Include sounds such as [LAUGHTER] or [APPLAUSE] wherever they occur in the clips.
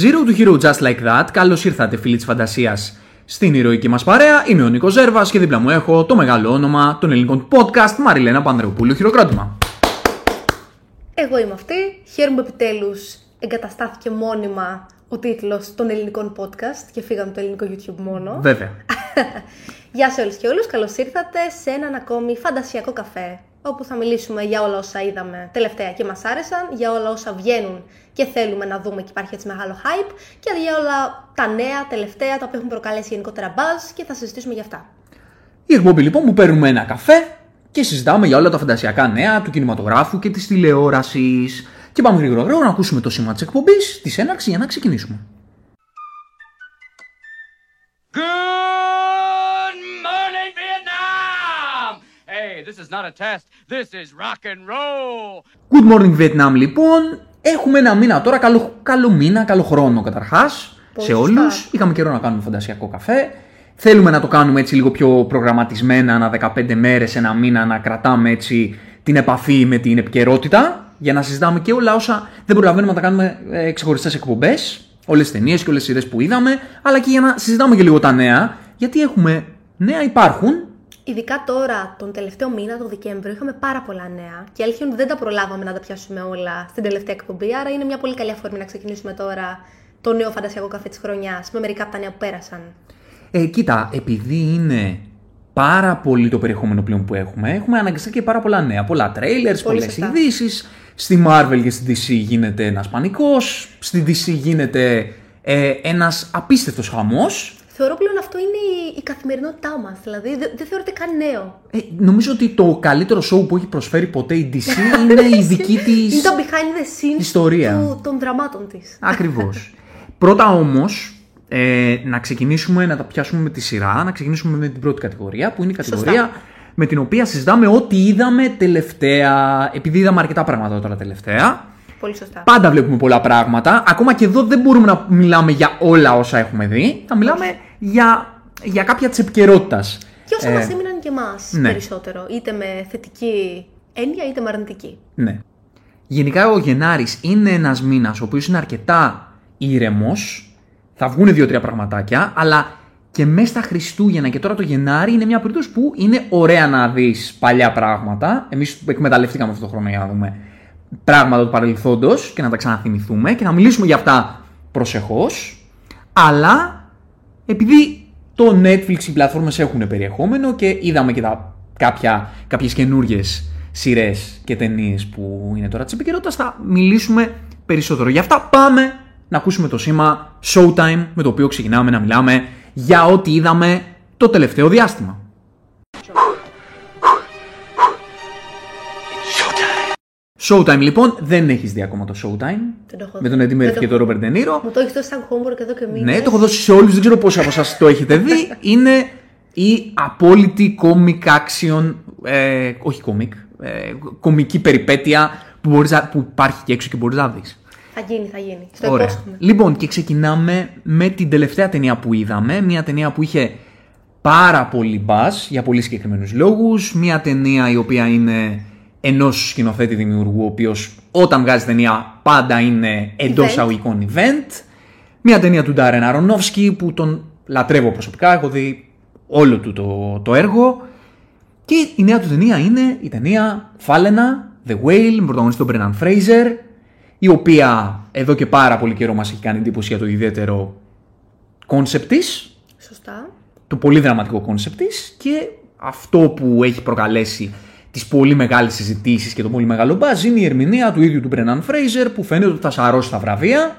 Zero to Hero Just Like That, καλώς ήρθατε φίλοι της φαντασίας στην ηρωική μας παρέα. Είμαι ο Νίκος Ζέρβας και δίπλα μου έχω το μεγάλο όνομα των ελληνικών podcast Μαριλένα Πανδρεοπούλου. Χειροκρότημα. Εγώ είμαι αυτή. Χαίρομαι επιτέλους εγκαταστάθηκε μόνιμα ο τίτλος των ελληνικών podcast και φύγαμε το ελληνικό YouTube μόνο. Βέβαια. [LAUGHS] Γεια σε όλους και όλους, καλώς ήρθατε σε έναν ακόμη φαντασιακό καφέ όπου θα μιλήσουμε για όλα όσα είδαμε τελευταία και μας άρεσαν, για όλα όσα βγαίνουν και θέλουμε να δούμε και υπάρχει έτσι μεγάλο hype και για όλα τα νέα τελευταία τα οποία έχουν προκαλέσει γενικότερα buzz και θα συζητήσουμε για αυτά. Η εκπομπή λοιπόν που παίρνουμε ένα καφέ και συζητάμε για όλα τα φαντασιακά νέα του κινηματογράφου και της τηλεόρασης. Και πάμε γρήγορα γρήγορα να ακούσουμε το σήμα της εκπομπής, της έναρξης για να ξεκινήσουμε. Good this is not a test. This is rock and roll. Good morning Vietnam λοιπόν. Έχουμε ένα μήνα τώρα, καλό, καλό μήνα, καλό χρόνο καταρχάς Πολύ σε σωστά. όλους. Είχαμε καιρό να κάνουμε φαντασιακό καφέ. Θέλουμε να το κάνουμε έτσι λίγο πιο προγραμματισμένα, ανά 15 μέρες, ένα μήνα, να κρατάμε έτσι την επαφή με την επικαιρότητα για να συζητάμε και όλα όσα δεν προλαβαίνουμε να τα κάνουμε ε, ξεχωριστές εκπομπές, όλες τις ταινίες και όλες τις σειρές που είδαμε, αλλά και για να συζητάμε και λίγο τα νέα, γιατί έχουμε νέα υπάρχουν, Ειδικά τώρα, τον τελευταίο μήνα, τον Δεκέμβριο, είχαμε πάρα πολλά νέα και αλήθεια είναι ότι δεν τα προλάβαμε να τα πιάσουμε όλα στην τελευταία εκπομπή. Άρα είναι μια πολύ καλή αφορμή να ξεκινήσουμε τώρα το νέο φαντασιακό καφέ της χρονιάς με μερικά από τα νέα που πέρασαν. Ε, κοίτα, επειδή είναι πάρα πολύ το περιεχόμενο πλέον που έχουμε, έχουμε αναγκαστικά και πάρα πολλά νέα. Πολλά trailers, πολλές σωστά. ειδήσεις. Στη Marvel και στη DC γίνεται ένας πανικός. Στη DC γίνεται ε, ένας απίστευτος χαμός. Θεωρώ πλέον αυτό είναι η, η καθημερινότητά μας. Δηλαδή δεν, δεν θεωρείται καν νέο. Ε, νομίζω ότι το καλύτερο show που έχει προσφέρει ποτέ η DC [LAUGHS] είναι η δική Είναι της... το behind the scenes ιστορία. του, των δραμάτων της. Ακριβώς. Πρώτα όμως, ε, να ξεκινήσουμε να τα πιάσουμε με τη σειρά, να ξεκινήσουμε με την πρώτη κατηγορία, που είναι η κατηγορία Σωστά. με την οποία συζητάμε ό,τι είδαμε τελευταία, επειδή είδαμε αρκετά πράγματα τώρα τελευταία. Πολύ σωστά. Πάντα βλέπουμε πολλά πράγματα. Ακόμα και εδώ δεν μπορούμε να μιλάμε για όλα όσα έχουμε δει. Θα μιλάμε για, για κάποια τη επικαιρότητα. Και όσα Ε, μας έμειναν και εμάς ναι. περισσότερο. Είτε με θετική έννοια είτε με αρνητική. Ναι. Γενικά ο Γενάρης είναι ένας μήνας ο οποίος είναι αρκετά ήρεμος. Θα βγουν δύο-τρία πραγματάκια, αλλά και μέσα στα Χριστούγεννα και τώρα το Γενάρη είναι μια περίπτωση που είναι ωραία να δεις παλιά πράγματα. Εμείς εκμεταλλευτήκαμε αυτό το χρόνο για να δούμε πράγματα του παρελθόντος και να τα ξαναθυμηθούμε και να μιλήσουμε για αυτά προσεχώς. Αλλά επειδή το Netflix, οι πλατφόρμες έχουν περιεχόμενο και είδαμε και τα, κάποια, κάποιες καινούργιες σειρές και ταινίες που είναι τώρα της επικαιρότητας, θα μιλήσουμε περισσότερο. Γι' αυτά πάμε να ακούσουμε το σήμα Showtime, με το οποίο ξεκινάμε να μιλάμε για ό,τι είδαμε το τελευταίο διάστημα. Showtime λοιπόν, δεν έχεις δει ακόμα το Showtime. Δεν το έχω Με δει. τον Eddie Δεν Murphy το και έχω τον Robert De Niro. Μου το έχεις δώσει σαν homework εδώ και μήνες. Ναι, το έχω δώσει σε όλους, δεν ξέρω πόσοι από εσάς το έχετε δει. [LAUGHS] Είναι η απόλυτη comic action, ε, όχι comic, ε, κομική περιπέτεια που, μπορείς, να- που υπάρχει και έξω και μπορείς να δεις. Θα γίνει, θα γίνει. Στο Ωραία. υπόσχομαι. Λοιπόν, και ξεκινάμε με την τελευταία ταινία που είδαμε. Μια ταινία που είχε πάρα πολύ buzz για πολύ συγκεκριμένους λόγους. Μια ταινία η οποία είναι ενός σκηνοθέτη δημιουργού, ο οποίος όταν βγάζει ταινία πάντα είναι εντός Event. εισαγωγικών event. Μια ταινία του Ντάρεν Αρονόφσκι που τον λατρεύω προσωπικά. Έχω δει όλο του το, το έργο. Και η νέα του ταινία είναι η ταινία Φάλαινα, The Whale, με πρωταγωνιστή τον Brendan Fraser, η οποία εδώ και πάρα πολύ καιρό μας έχει κάνει εντύπωση για το ιδιαίτερο κόνσεπτ της, Σωστά. το πολύ δραματικό κόνσεπτ της και αυτό που έχει προκαλέσει τις πολύ μεγάλες συζητήσεις και το πολύ μεγάλο μπάζ είναι η ερμηνεία του ίδιου του Brennan Fraser που φαίνεται ότι θα σαρώσει τα βραβεία.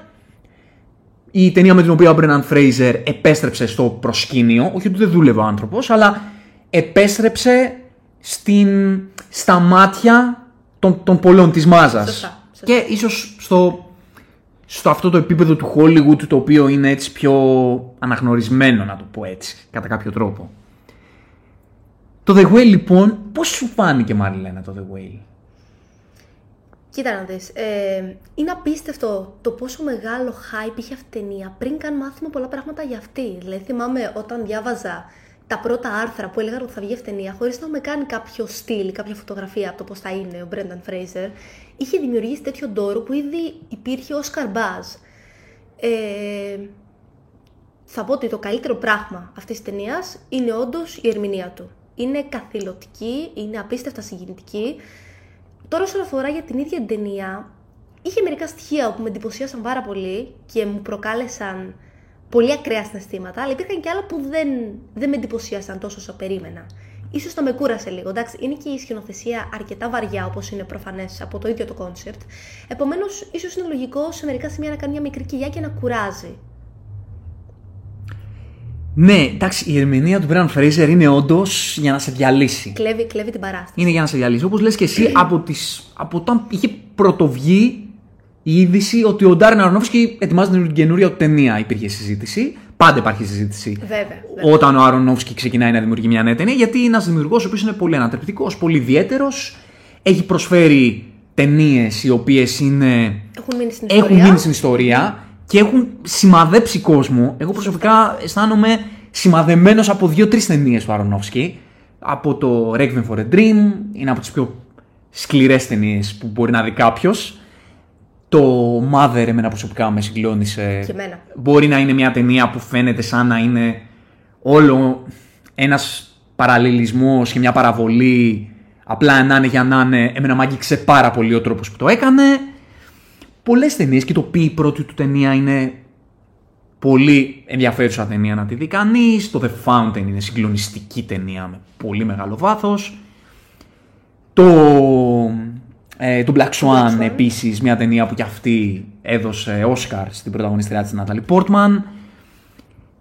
Η ταινία με την οποία ο Brennan Fraser επέστρεψε στο προσκήνιο, όχι ότι δεν δούλευε ο άνθρωπος, αλλά επέστρεψε στην, στα μάτια των, των πολλών της μάζας. Σωστά, σωστά. Και ίσως στο, στο αυτό το επίπεδο του Hollywood το οποίο είναι έτσι πιο αναγνωρισμένο να το πω έτσι, κατά κάποιο τρόπο. Το The Whale λοιπόν, πώς σου φάνηκε Μαριλένα το The Whale; Κοίτα να δεις, ε, είναι απίστευτο το πόσο μεγάλο hype είχε αυτή η ταινία πριν καν μάθουμε πολλά πράγματα για αυτή. Δηλαδή θυμάμαι όταν διάβαζα τα πρώτα άρθρα που έλεγαν ότι θα βγει αυτή η ταινία, χωρίς να με κάνει κάποιο στυλ, κάποια φωτογραφία από το πώς θα είναι ο Brendan Fraser, είχε δημιουργήσει τέτοιο ντόρο που ήδη υπήρχε ο Oscar Buzz. Ε, θα πω ότι το καλύτερο πράγμα αυτής της ταινίας είναι όντως η ερμηνεία του. Είναι καθηλωτική, είναι απίστευτα συγκινητική. Τώρα όσον αφορά για την ίδια την ταινία, είχε μερικά στοιχεία που με εντυπωσίασαν πάρα πολύ και μου προκάλεσαν πολύ ακραία συναισθήματα, αλλά υπήρχαν και άλλα που δεν, δεν με εντυπωσίασαν τόσο όσο περίμενα. Ίσως το με κούρασε λίγο. Εντάξει, είναι και η σκηνοθεσία αρκετά βαριά, όπως είναι προφανές από το ίδιο το κόνσερτ. Επομένως, ίσως είναι λογικό σε μερικά σημεία να κάνει μια μικρή κοιλιά και να κουράζει. Ναι, εντάξει, η ερμηνεία του Μπρέαν Φρέιζερ είναι όντως για να σε διαλύσει. Κλέβει, κλέβει την παράσταση. Είναι για να σε διαλύσει. Όπως λες και εσύ, από, τις, από όταν είχε πρωτοβγεί η είδηση ότι ο Ντάριν Αρονόφσκι ετοιμάζει την καινούρια του ταινία, υπήρχε συζήτηση. Πάντα υπάρχει συζήτηση. Βέβαια, βέβαια. Όταν ο Αρονόφσκι ξεκινάει να δημιουργεί μια νέα ταινία, γιατί είναι ένας δημιουργός ο οποίος είναι πολύ ανατρεπτικός, πολύ ιδιαίτερος. Έχει προσφέρει ταινίες οι οποίες είναι. Έχουν μείνει στην έχουν ιστορία. μείνει στην ιστορία και έχουν σημαδέψει κόσμο. Εγώ προσωπικά αισθάνομαι σημαδεμένος από δύο-τρεις ταινίες του Αρονόφσκι. Από το Requiem for a Dream, είναι από τις πιο σκληρές ταινίες που μπορεί να δει κάποιος. Το Mother, εμένα προσωπικά με συγκλώνησε. Και εμένα. Μπορεί να είναι μια ταινία που φαίνεται σαν να είναι όλο ένας παραλληλισμός και μια παραβολή απλά να είναι για να είναι. Εμένα μ' άγγιξε πάρα πολύ ο τρόπος που το έκανε. Πολλές ταινίες και το πει η πρώτη του ταινία είναι πολύ ενδιαφέρουσα ταινία να τη δει κανείς. Το The Fountain είναι συγκλονιστική ταινία με πολύ μεγάλο βάθος. Το, ε, το Black Swan, Swan. επίσης μια ταινία που κι αυτή έδωσε Oscar στην πρωταγωνιστριά της Natalie Portman.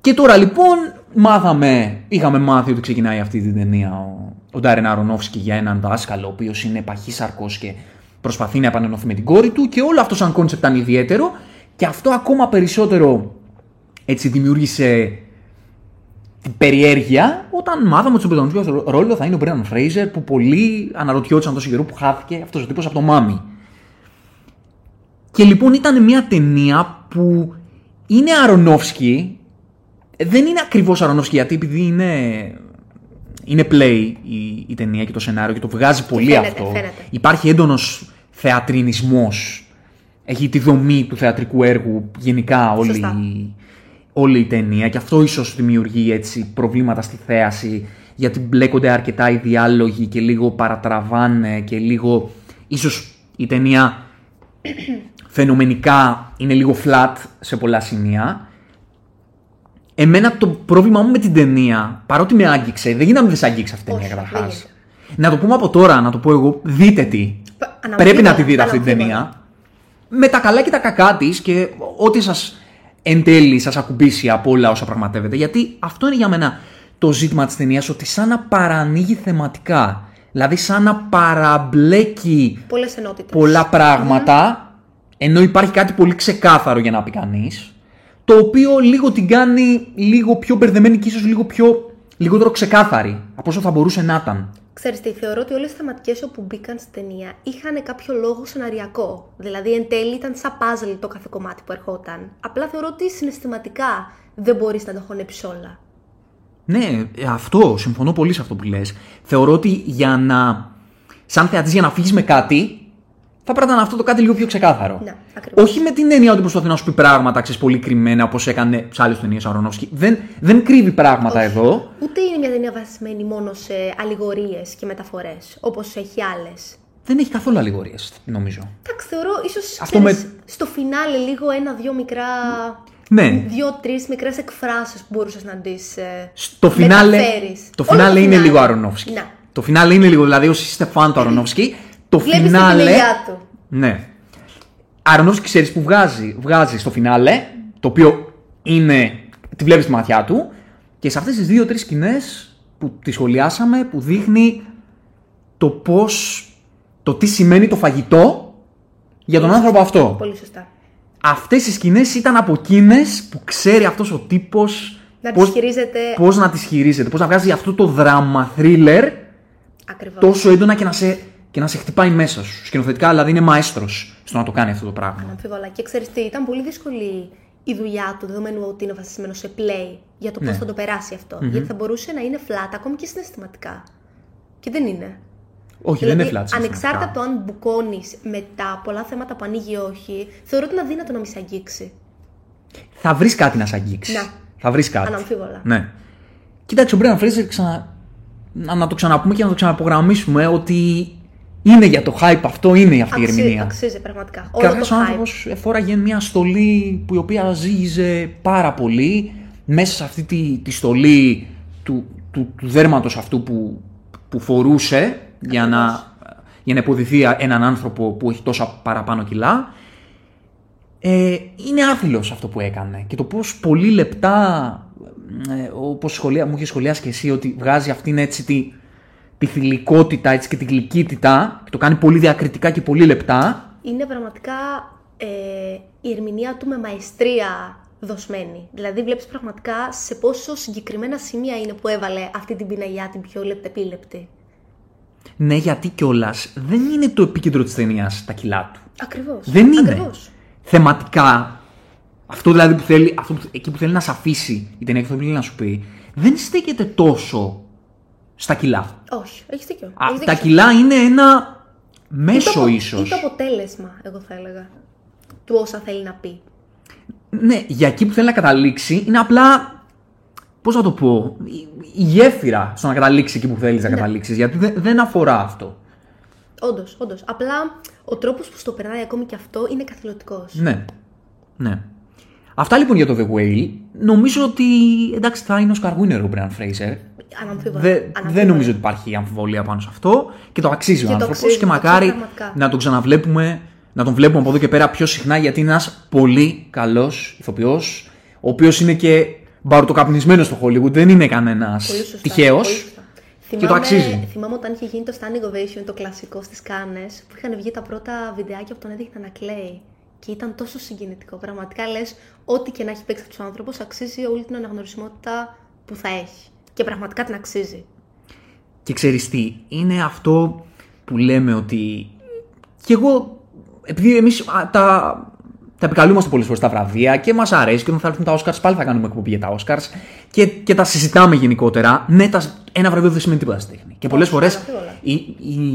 Και τώρα λοιπόν μάθαμε, είχαμε μάθει ότι ξεκινάει αυτή την ταινία ο, ο Ντάρεν Αρονόφσκι για έναν δάσκαλο ο οποίος είναι παχύσαρκος και προσπαθεί να επανενωθεί με την κόρη του και όλο αυτό σαν κόνσεπτ ήταν ιδιαίτερο και αυτό ακόμα περισσότερο έτσι δημιούργησε την περιέργεια όταν μάθαμε ότι στον πρωταγωνιστικός ρόλος θα είναι ο Μπρένταν Φρέιζερ που πολλοί αναρωτιόντουσαν τόσο καιρό που χάθηκε αυτός ο τύπος από το Mummy. Και λοιπόν ήταν μια ταινία που είναι Αρονόφσκι, δεν είναι ακριβώς Αρονόφσκι γιατί επειδή είναι, είναι play η, η ταινία και το σενάριο και το βγάζει πολύ φαίνεται, αυτό. φαίνεται. Υπάρχει έντονος θεατρινισμός, έχει τη δομή του θεατρικού έργου γενικά όλη, Σωστά. η- όλη η ταινία και αυτό ίσως δημιουργεί έτσι προβλήματα στη θέαση γιατί μπλέκονται αρκετά οι διάλογοι και λίγο παρατραβάνε και λίγο ίσως η ταινία [CLEARS THROAT] φαινομενικά είναι λίγο flat σε πολλά σημεία. Εμένα το πρόβλημά μου με την ταινία, παρότι με άγγιξε, δεν γίνεται να μην σε αγγίξει αυτή η ταινία Όχι, δεν καταρχάς. γίνεται. Να το πούμε από τώρα, να το πω εγώ, δείτε τη. Π- αναμφίβολα, Πρέπει να τη δείτε αυτή την αναμφίβολα. ταινία. Με τα καλά και τα κακά της και ό,τι σας εν τέλει σας ακουμπήσει από όλα όσα πραγματεύετε. Γιατί αυτό είναι για μένα το ζήτημα της ταινίας, ότι σαν να παρανοίγει θεματικά. Δηλαδή, σαν να παραμπλέκει Πολλές ενότητες. πολλά πράγματα, ενώ υπάρχει κάτι πολύ ξεκάθαρο για να πει κανείς, το οποίο λίγο την κάνει λίγο πιο μπερδεμένη και ίσως λίγο πιο λιγότερο ξεκάθαρη από όσο θα μπορούσε να ήταν. Ξέρεις τι, θεωρώ ότι όλες οι θεματικές όπου μπήκαν στην ταινία είχαν κάποιο λόγο σεναριακό. Δηλαδή εν τέλει ήταν σαν puzzle το κάθε κομμάτι που ερχόταν. Απλά θεωρώ ότι συναισθηματικά δεν μπορείς να το χωνέψεις όλα. Ναι, ε, αυτό, συμφωνώ πολύ σε αυτό που λες. Θεωρώ ότι για να, σαν θεατής για να φύγεις με κάτι, θα πρέπει να είναι αυτό το κάτι λίγο πιο ξεκάθαρο. Ναι, ακριβώς. Όχι με την έννοια ότι προσπαθεί να σου πει πράγματα, ξέρεις, πολύ κρυμμένα, όπως έκανε σε άλλες ταινίες Αρονόφσκι. Δεν, δεν κρύβει πράγματα εδώ. Ούτε είναι μια ταινία βασισμένη μόνο σε αλληγορίες και μεταφορές, όπως έχει άλλες. Δεν έχει καθόλου αλληγορίες, νομίζω. Εντάξει, θεωρώ ίσως Αυτό ξέρεις, με- στο φινάλε λίγο ένα-δυο μικρά... Ναι. Δύο-τρεις μικρές εκφράσεις που μπορούσες να τις ε, Το φινάλε, μεταφέρεις. το Όλο φινάλε είναι φινάλε. λίγο Αρονόφσκι. Ναι. Το φινάλε είναι λίγο, δηλαδή όσοι είστε φαν του Αρονόφσκι, το Βλέπεις την φινάλε. κοιλιά του. Ναι. Αρονόφσκι ξέρεις που βγάζει, βγάζει στο φινάλε, το οποίο είναι. τη βλέπεις στη ματιά του, και σε αυτές τις δύο-τρει σκηνές που τη σχολιάσαμε, που δείχνει το πώς. το τι σημαίνει το φαγητό για τον άνθρωπο αυτό. Πολύ σωστά. Αυτές οι σκηνές ήταν από εκείνες που ξέρει αυτός ο τύπος. Να τις χειρίζεται Πώς να τις χειρίζεται, πώς να βγάζει αυτό το δράμα thriller ακριβώς. τόσο έντονα και να σε, και να σε χτυπάει μέσα σου. Σκηνοθετικά δηλαδή είναι μαέστρος στο να το κάνει αυτό το πράγμα. Αμφίβολα. Και ξέρεις τι, ήταν πολύ δύσκολη η δουλειά του, δεδομένου ότι είναι βασισμένο σε play, για το πώς Ναι. θα το περάσει αυτό. Γιατί θα μπορούσε να είναι flat ακόμη και συναισθηματικά. Και δεν είναι. Όχι, δεν είναι φλάτσι. Ανεξάρτητα από το αν μπουκώνεις με τα πολλά θέματα που ανοίγει ή όχι, θεωρώ ότι είναι αδύνατο να μη σε αγγίξει. Θα βρεις κάτι να σε αγγίξει. Ναι. Θα βρεις κάτι. Αναμφίβολα. Ναι. Κοίταξε, ο Μπρέναν Φρέιζερ ξανα... να, να το ξαναπούμε και να το ξαναπογραμμίσουμε ότι είναι για το hype αυτό, είναι αυτή η Αξίζει, ερμηνεία. αξίζει πραγματικά. Όλο το Καταρχά, ο άνθρωπος hype. φόραγε μια στολή που η οποία ζύγιζε πάρα πολύ μέσα σε αυτή τη, τη στολή του, του, του δέρματος αυτού που, που φορούσε για να, για να υποδηθεί έναν άνθρωπο που έχει τόσα παραπάνω κιλά. Ε, είναι άθλιος αυτό που έκανε και το πώς πολύ λεπτά, ε, όπως σχολεία, μου είχε σχολιάσει και εσύ, ότι βγάζει αυτήν έτσι τη, τη θηλυκότητα έτσι, και τη γλυκύτητα και το κάνει πολύ διακριτικά και πολύ λεπτά Είναι πραγματικά ε, η ερμηνεία του με μαεστρία δοσμένη. Δηλαδή βλέπεις πραγματικά σε πόσο συγκεκριμένα σημεία είναι που έβαλε αυτή την πινελιά την πιο λεπτεπίλεπτη. Ναι, γιατί κιόλας δεν είναι το επίκεντρο της ταινίας τα κιλά του. Ακριβώς. Δεν είναι. Ακριβώς. Θεματικά, αυτό δηλαδή που θέλει, αυτό που, εκεί που θέλει να σε αφήσει η ταινία και αυτό που θέλει να σου πει, δεν στέκεται τόσο στα κιλά. Όχι, έχεις δίκιο. Α, έχεις τα δίκιο. κιλά είναι ένα Ή το μέσο απο- ίσως. Ή το αποτέλεσμα, εγώ θα έλεγα, του όσα θέλει να πει. Ναι, για εκεί που θέλει να καταλήξει είναι απλά. Πώς να το πω, η, η γέφυρα στο να καταλήξει εκεί που θέλεις να Ναι. καταλήξεις. Γιατί δεν, δεν αφορά αυτό. Όντως, όντως. Απλά ο τρόπος που στο περνάει ακόμη και αυτό είναι καθηλωτικός. Ναι. Ναι. Αυτά λοιπόν για το The Whale. Νομίζω ότι εντάξει θα είναι ο Σκαργούνερ ο Μπρέαν Φρέιζερ. Αναμφίβολα. Δεν, Αναμφίβολα. δεν νομίζω ότι υπάρχει αμφιβολία πάνω σε αυτό και το αξίζει Και ο το άνθρωπος αξίζει, και το μακάρι αξίζει πραγματικά. να τον ξαναβλέπουμε, να τον βλέπουμε από εδώ και πέρα πιο συχνά γιατί είναι ένας πολύ καλός ηθοποιός, ο οποίος είναι και μπαρουτοκαπνισμένο στο Hollywood, δεν είναι κανένας Πολύ σωστά, τυχαίος. πολύ σωστά. Και το αξίζει. Θυμάμαι όταν είχε γίνει το standing ovation, το κλασικό στις Κάνε, που είχαν βγει τα πρώτα βιντεάκια που τον έδειχναν να κλαίει. Και ήταν τόσο συγκινητικό. Πραγματικά λες, ό,τι και να έχει παίξει αυτός ο άνθρωπος, αξίζει όλη την αναγνωρισιμότητα που θα έχει. Και πραγματικά την αξίζει. Και ξέρεις τι, είναι αυτό που λέμε ότι και εγώ, επειδή εμείς α, τα, τα επικαλούμαστε πολλές φορές τα βραβεία και μας αρέσει και όταν θα έρθουν τα Oscars πάλι θα κάνουμε εκπομπή για τα Oscars και, και τα συζητάμε γενικότερα, ναι, τα, ένα βραβείο δεν σημαίνει τίποτα στη τέχνη. Και πολλές Όχι, φορές αναμφίβολα. οι,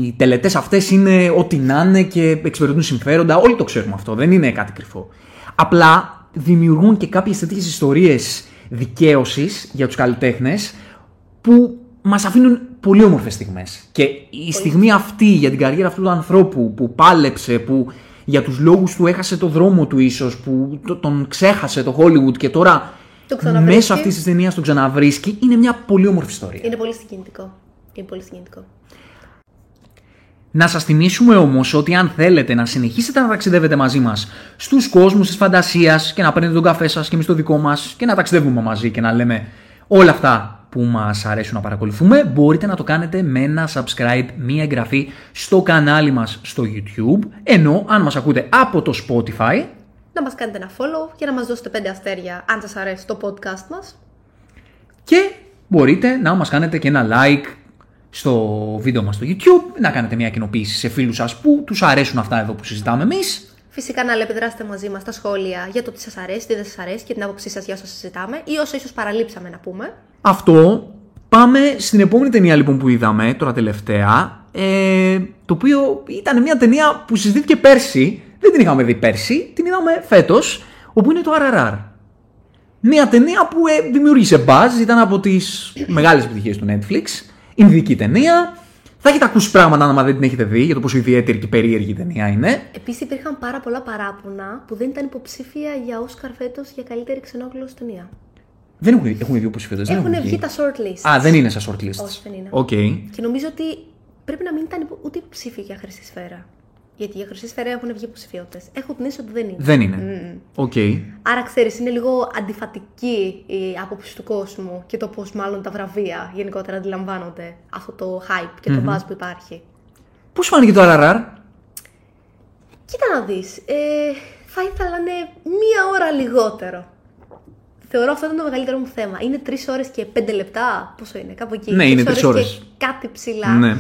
οι τελετές αυτές είναι ό,τι να είναι και εξυπηρετούν συμφέροντα, όλοι το ξέρουμε αυτό, δεν είναι κάτι κρυφό. Απλά δημιουργούν και κάποιες τέτοιες ιστορίες δικαίωσης για τους καλλιτέχνες που μας αφήνουν πολύ όμορφες στιγμές. Και η στιγμή αυτή για την καριέρα αυτού του ανθρώπου που πάλεψε, που για τους λόγους του έχασε το δρόμο του ίσως, που το- τον ξέχασε το Hollywood και τώρα Το ξαναβρίσκει. μέσω αυτής της ταινίας τον ξαναβρίσκει, είναι μια πολύ όμορφη ιστορία. Είναι πολύ συγκινητικό. Είναι πολύ συγκινητικό. Να σας θυμίσουμε όμως ότι αν θέλετε να συνεχίσετε να ταξιδεύετε μαζί μας στους κόσμους της φαντασίας και να παίρνετε τον καφέ σας και εμείς το δικό μας και να ταξιδεύουμε μαζί και να λέμε όλα αυτά που μας αρέσουν να παρακολουθούμε, μπορείτε να το κάνετε με ένα subscribe, μία εγγραφή στο κανάλι μας στο YouTube, ενώ αν μας ακούτε από το Spotify, Να μας κάνετε ένα follow και να μας δώσετε 5 αστέρια αν σας αρέσει το podcast μας. και μπορείτε να μας κάνετε και ένα like στο βίντεο μας στο YouTube, να κάνετε μια κοινοποίηση σε φίλους σας που τους αρέσουν αυτά εδώ που συζητάμε εμείς. Φυσικά να αλληλεπιδράσετε μαζί μας στα σχόλια για το τι σας αρέσει, τι δεν σας αρέσει και την άποψή σας για όσα συζητάμε ή όσα ίσως παραλείψαμε να πούμε. Αυτό πάμε στην επόμενη ταινία λοιπόν που είδαμε τώρα τελευταία. Ε, το οποίο ήταν μια ταινία που συζητήθηκε πέρσι. Δεν την είχαμε δει πέρσι, την είδαμε φέτος. Όπου είναι το RRR. Μια ταινία που ε, δημιούργησε buzz, ήταν από τις μεγάλες επιτυχίες του Netflix. Ινδική ταινία. Θα έχετε ακούσει πράγματα άμα δεν την έχετε δει για το πόσο ιδιαίτερη και περίεργη η ταινία είναι. Επίσης υπήρχαν πάρα πολλά παράπονα που δεν ήταν υποψήφια για Όσκαρ φέτος για καλύτερη ξενόγλωση ταινία. Δεν έχουν, έχουν βγει υποψηφιότητες. Έχουν βγει τα shortlist. Α, δεν είναι στα shortlist. Όχι, δεν είναι. Οκ. Και νομίζω ότι πρέπει να μην ήταν υπο- ούτε υποψήφια για Χρυσή Σφαίρα. Γιατί για Χρυσή Σφαίρα έχουν βγει υποψηφιότητες. Έχω την αίσθηση ότι δεν είναι. Δεν είναι. Οκ. Άρα ξέρεις, είναι λίγο αντιφατική η άποψη του κόσμου και το πώς μάλλον τα βραβεία γενικότερα αντιλαμβάνονται αυτό το hype και το buzz που υπάρχει. Πώς φάνηκε το RRR, Κοίτα να δεις. Ε, θα ήθελα να είναι μία ώρα λιγότερο. Θεωρώ αυτό ήταν το μεγαλύτερο μου θέμα. Είναι τρεις ώρες και πέντε λεπτά; Πόσο είναι, κάπου εκεί. Ναι, είναι Τρεις τρεις ώρες ώρες. Και κάτι ψηλά. Ναι.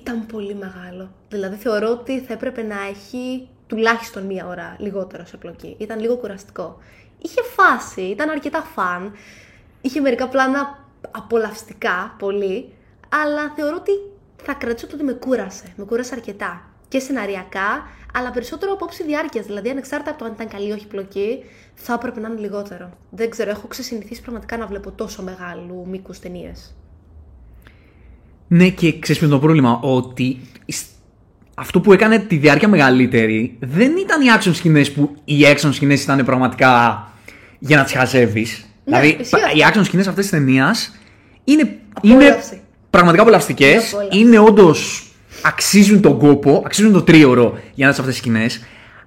Ήταν πολύ μεγάλο. Δηλαδή θεωρώ ότι θα έπρεπε να έχει τουλάχιστον μία ώρα λιγότερο σε πλοκή. Ήταν λίγο κουραστικό. Είχε φάση, ήταν αρκετά φαν. Είχε μερικά πλάνα απολαυστικά πολύ. Αλλά θεωρώ ότι θα κρατήσω το ότι με κούρασε. Με κούρασε αρκετά. και σεναριακά, αλλά περισσότερο από όψη διάρκειας. Δηλαδή, ανεξάρτητα από το αν ήταν καλή ή όχι πλοκή, θα έπρεπε να είναι λιγότερο. Δεν ξέρω, έχω ξεσυνηθίσει πραγματικά να βλέπω τόσο μεγάλου μήκους ταινίες. Ναι, και ξέρεις ποιο είναι το πρόβλημα. Ότι σ- αυτό που έκανε τη διάρκεια μεγαλύτερη δεν ήταν οι action σκηνές που οι action σκηνές ήταν πραγματικά για να τι χαζεύει. δηλαδή, ισχύει αυτό. οι action σκηνές αυτές της ταινίας είναι, είναι Απόλαυση. πραγματικά απολαυστικές. Είναι απόλαυση. Είναι όντως αξίζουν τον κόπο, αξίζουν το τρίωρο για να δει αυτές τις σκηνές.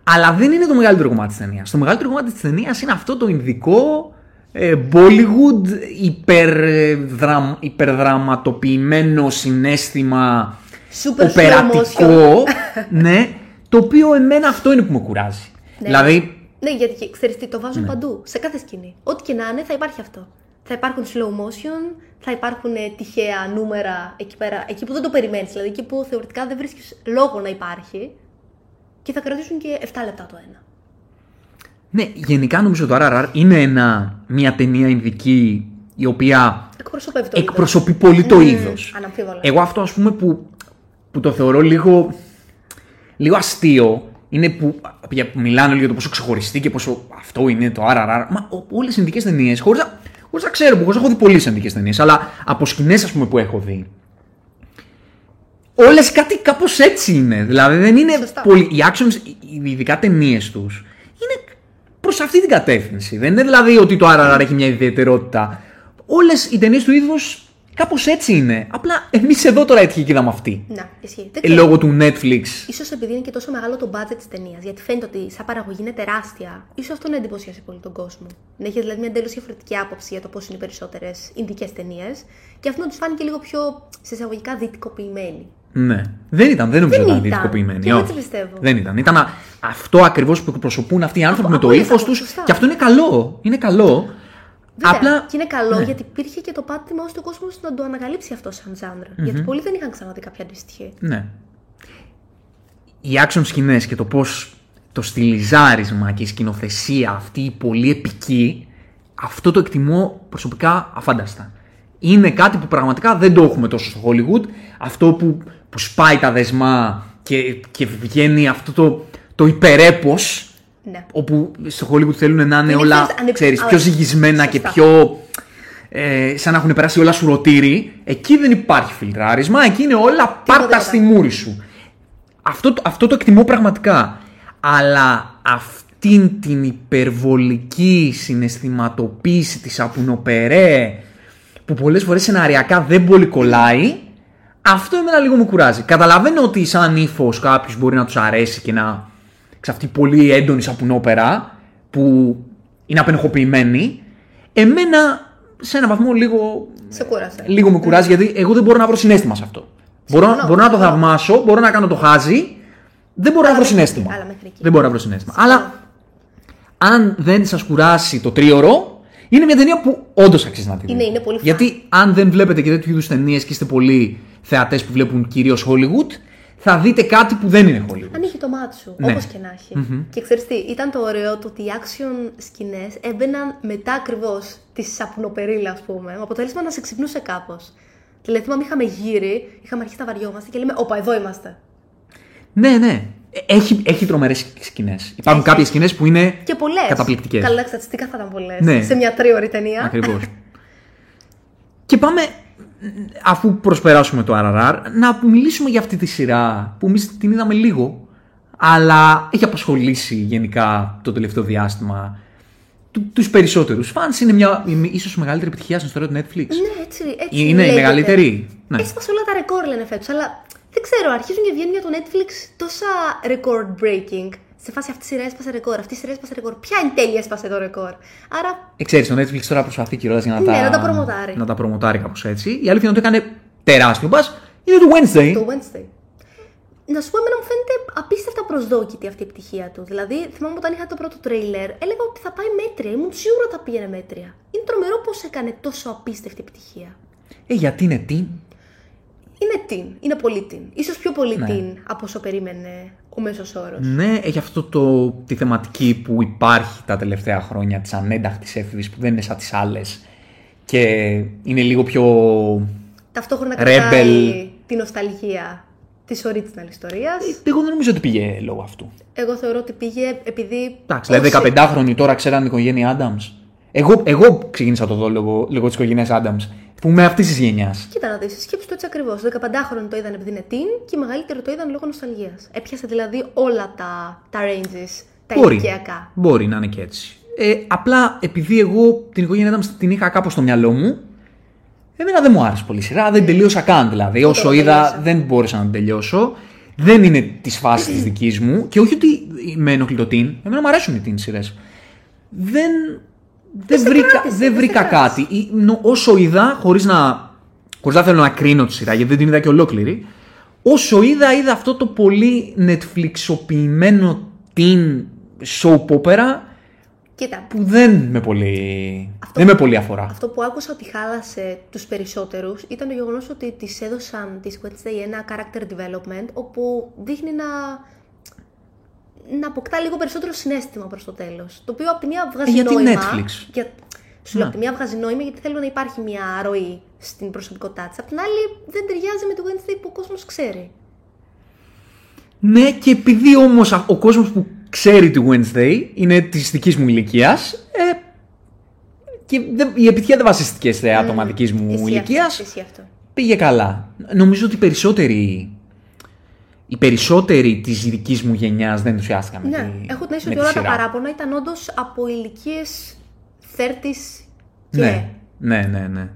Αλλά δεν είναι το μεγαλύτερο κομμάτι της ταινίας. Το μεγαλύτερο κομμάτι της ταινίας είναι αυτό το ινδικό ε, Bollywood υπερδραμ, υπερδραματοποιημένο συνέστημα Super slow οπερατικό, ναι, το οποίο εμένα αυτό είναι που με κουράζει. Ναι. Δηλαδή, Ναι, γιατί ξέρεις τι, το βάζουν παντού. Σε κάθε σκηνή. Ό,τι και να είναι, θα υπάρχει αυτό. Θα υπάρχουν slow motion, θα υπάρχουν ε, τυχαία νούμερα εκεί πέρα, εκεί που δεν το περιμένεις. Δηλαδή εκεί που θεωρητικά δεν βρίσκεις λόγο να υπάρχει. Και θα κρατήσουν και 7 λεπτά το ένα. Ναι, γενικά νομίζω το RRR είναι ένα, μια ταινία ειδική η οποία Εκπροσωπεύει το είδος. εκπροσωπεί πολύ το Μμμ, είδος. αναμφίβολα. Εγώ αυτό ας πούμε που, που το θεωρώ λίγο, λίγο αστείο είναι που, για- που μιλάνε όλοι για το πόσο ξεχωριστή και πόσο αυτό είναι το RRR. Μα όλες οι ειδικές ταινίες, χωρίς να, χωρίς να ξέρω, χωρίς να έχω δει πολλές ειδικές ταινίες, αλλά από σκηνές ας πούμε που έχω δει. Όλες κάτι κάπως έτσι είναι. Δηλαδή δεν είναι Σωστά. πολύ. Οι actions, οι ειδικά ταινίες τους, είναι προ αυτή την κατεύθυνση. Δεν είναι δηλαδή ότι το RRR έχει μια ιδιαιτερότητα. Όλες οι ταινίες του είδους κάπως έτσι είναι. Απλά εμείς εδώ τώρα έτυχε και είδαμε αυτή. Να, ισχύει. Δεν Ε, ξέρω. λόγω του Netflix. Ίσως επειδή είναι και τόσο μεγάλο το budget της ταινίας. Γιατί φαίνεται ότι σαν παραγωγή είναι τεράστια. ίσως αυτό να εντυπωσιάσει πολύ τον κόσμο. Να έχεις δηλαδή μια εντελώς διαφορετική άποψη για το πώς είναι οι περισσότερες Ινδικές ταινίες. Και αυτό να τους φάνηκε λίγο πιο σε εισαγωγικά δυτικοποιημένοι. Ναι. Δεν ήταν, δεν νομίζω Δεν ότι ήταν ήταν. δυτικοποιημένοι. Και εγώ όχι. έτσι πιστεύω. Δεν ήταν. Ήταν α- αυτό ακριβώς που εκπροσωπούν αυτοί οι άνθρωποι με το απόλυτα, ύφος τους. σωστά. Και αυτό είναι καλό. Είναι καλό. Βέβαια, Απλά. Και είναι καλό ναι. γιατί υπήρχε και το πάτημα ώστε ο κόσμος να το ανακαλύψει αυτός σαν τζανρ. Γιατί πολλοί δεν είχαν ξαναδεί κάποια αντίστοιχη. Ναι. Οι action σκηνές και το πώς το στυλιζάρισμα και η σκηνοθεσία αυτή η πολύ επική, αυτό το εκτιμώ προσωπικά αφάνταστα. Είναι κάτι που πραγματικά δεν το έχουμε τόσο στο Hollywood. Αυτό που, που σπάει τα δεσμά και, και βγαίνει αυτό το, το υπερέπος Ναι. όπου στο Hollywood θέλουν να είναι Είναι, όλα ξέρεις, ανε- ξέρεις, α, πιο ζυγισμένα και σωστά. πιο ε, σαν να έχουν περάσει όλα σου ρωτήρι. Εκεί δεν υπάρχει φιλτράρισμα, εκεί είναι όλα πάρτα τίποτα. στη μούρη σου. Αυτό, το- αυτό το εκτιμώ πραγματικά. Αλλά αυτήν την υπερβολική συναισθηματοποίηση της απουνοπερέ που πολλές φορές σεναριακά δεν πολύ κολλάει, αυτό εμένα λίγο με κουράζει. Καταλαβαίνω ότι σαν ύφος κάποιος μπορεί να τους αρέσει και να ξέρεις, αυτή πολύ έντονης σαπουνόπερα που είναι απενεχοποιημένη. Εμένα σε ένα βαθμό λίγο, Σε κούρασε. λίγο με κουράζει γιατί εγώ δεν μπορώ να βρω συνέστημα σε αυτό. Μπορώ, Συμφωνώ, μπορώ να το συμφωνώ. θαυμάσω, μπορώ να κάνω το χάζι, δεν μπορώ να βρω μέχρι εκεί, συνέστημα. αλλά μέχρι εκεί. Δεν μπορώ να βρω συνέστημα. Αλλά αν δεν σας κουράσει το τρίωρο, είναι μια ταινία που όντως αξίζει να τη δείτε. Είναι- είναι πολύ fun. Γιατί αν δεν βλέπετε και τέτοιου είδους ταινίες και είστε πολλοί θεατές που βλέπουν κυρίως Hollywood, θα δείτε κάτι που δεν είναι Hollywood. Ανοίγει το μάτι σου, Ναι. όπως και να έχει. Και ξέρεις τι, ήταν το ωραίο το ότι οι action σκηνές έμπαιναν μετά ακριβώς τη σαπουνοπερίλα, ας πούμε, με αποτέλεσμα να σε ξυπνούσε κάπως. Δηλαδή, θυμάμαι είχαμε γύρι, είχαμε αρχίσει να βαριόμαστε και λέμε, Όπα, εδώ είμαστε. Ναι, ναι. Ε, Έχει, έχει τρομερές σκηνές. Υπάρχουν Έχει. κάποιες σκηνές που είναι Και πολλές. καταπληκτικές. Καλά, στατιστικά θα ήταν πολλές. Ναι. Σε μια τρίωρη ταινία. Ακριβώς. και πάμε, αφού προσπεράσουμε το RRR, να μιλήσουμε για αυτή τη σειρά που εμείς την είδαμε λίγο, αλλά έχει απασχολήσει γενικά το τελευταίο διάστημα του, τους περισσότερους φανς. Είναι μια ίσως μεγαλύτερη επιτυχία στην ιστορία του Netflix. Ναι, έτσι, έτσι Είναι η λέγεται. μεγαλύτερη. Ναι. Έσπασε όλα τα ρεκόρ, λένε φέτος. Αλλά δεν ξέρω, αρχίζουν και βγαίνουν για το Netflix τόσα record breaking. Σε φάση αυτή η σειρά έσπασε ρεκόρ, αυτή η σειρά έσπασε ρεκόρ. Ποια εν τέλει έσπασε το ρεκόρ. Άρα Ε, ξέρεις, το Netflix τώρα προσπαθεί κιόλας για να, Ναι, τα, να τα προμοτάρει. να τα προμοτάρει κάπως έτσι. Η αλήθεια είναι ότι έκανε τεράστιο μπας. Είναι το Wednesday. το Wednesday. Να σου πω, εμένα μου φαίνεται απίστευτα προσδόκητη αυτή η επιτυχία του. Δηλαδή, θυμάμαι όταν είχα το πρώτο τρέιλερ, έλεγα ότι θα πάει μέτρια. Ήμουν σίγουρα ότι θα πήγαινε μέτρια. Είναι τρομερό πώς έκανε τόσο απίστευτη επιτυχία. Ε, γιατί είναι τι; Είναι την, είναι πολύ την. Ίσως πιο πολύ Ναι. την από όσο περίμενε ο μέσος όρος. Ναι, έχει αυτό το, τη θεματική που υπάρχει τα τελευταία χρόνια της ανένταχτης έφηβης που δεν είναι σαν τις άλλες και είναι λίγο πιο... Ταυτόχρονα Rebel. κρατάει τη νοσταλγία. της original ιστορίας. Εγώ δεν νομίζω ότι πήγε λόγω αυτού. Εγώ θεωρώ ότι πήγε επειδή. Εντάξει, δηλαδή 15χρονοι τώρα ξέραν την οικογένεια Adams. Εγώ, εγώ ξεκίνησα το δω λόγω, λόγω της οικογένειας Adams. Που είμαι αυτής της γενιάς. Κοίτα να δεις, σκέψου το έτσι ακριβώς. Το 15χρονο το είδαν επειδή είναι teen και οι μεγαλύτεροι το είδαν λόγω νοσταλγίας. Έπιασε δηλαδή όλα τα, τα ranges, τα Μπορεί. ηλικιακά. Μπορεί να είναι και έτσι. Ε, απλά επειδή εγώ την οικογένεια Adams την είχα κάπως στο μυαλό μου, εμένα δεν μου άρεσε πολύ η σειρά. Δεν τελείωσα καν δηλαδή. Όσο το είδα, τελείωσα. δεν μπόρεσα να την τελειώσω. Δεν είναι της φάσης της δικής μου. Και όχι ότι με ενοχλεί το teen. Εμένα μου αρέσουν οι teen σειρές. Δεν, δεν, σε βρήκα, κράτησε, δεν δεν βρήκα σε κράτησε. κάτι. Ή, νο- όσο είδα, χωρίς να, χωρίς να θέλω να κρίνω τη σειρά, γιατί δεν την είδα και ολόκληρη. Όσο είδα, είδα αυτό το πολύ Netflixοποιημένο teen soap opera Κοίτα, που δεν με πολύ, δεν με πολύ αφορά. αυτό που άκουσα ότι χάλασε τους περισσότερους ήταν το γεγονός ότι της έδωσαν της Wednesday ένα character development όπου δείχνει να. Να αποκτά λίγο περισσότερο συνέστημα προς το τέλος. Το οποίο από τη μία βγάζει Ε, γιατί νόημα. Netflix? Για... Σου λέω, Να. από τη μία βγάζει νόημα γιατί θέλουν να υπάρχει μια ροή στην προσωπικότητά της. Απ' την άλλη δεν ταιριάζει με το Wednesday που ο κόσμος ξέρει. Ναι, και επειδή όμως ο κόσμος που ξέρει τη Wednesday είναι της δικής μου ηλικίας. Ε, και δεν- η επιτυχία δεν βασίστηκε σε άτομα δικής μου Ισχύει ηλικίας. αυτό, ισχύει αυτό. Πήγε καλά. Νομίζω ότι οι περισσότεροι. Οι περισσότεροι της δικής μου γενιάς δεν ενθουσιάστηκαν με Ναι, τη, έχω την αίσθηση με ότι τη όλα τα σειρά. παράπονα ήταν όντως από ηλικίες 30 και Ναι, ναι, ναι, ναι.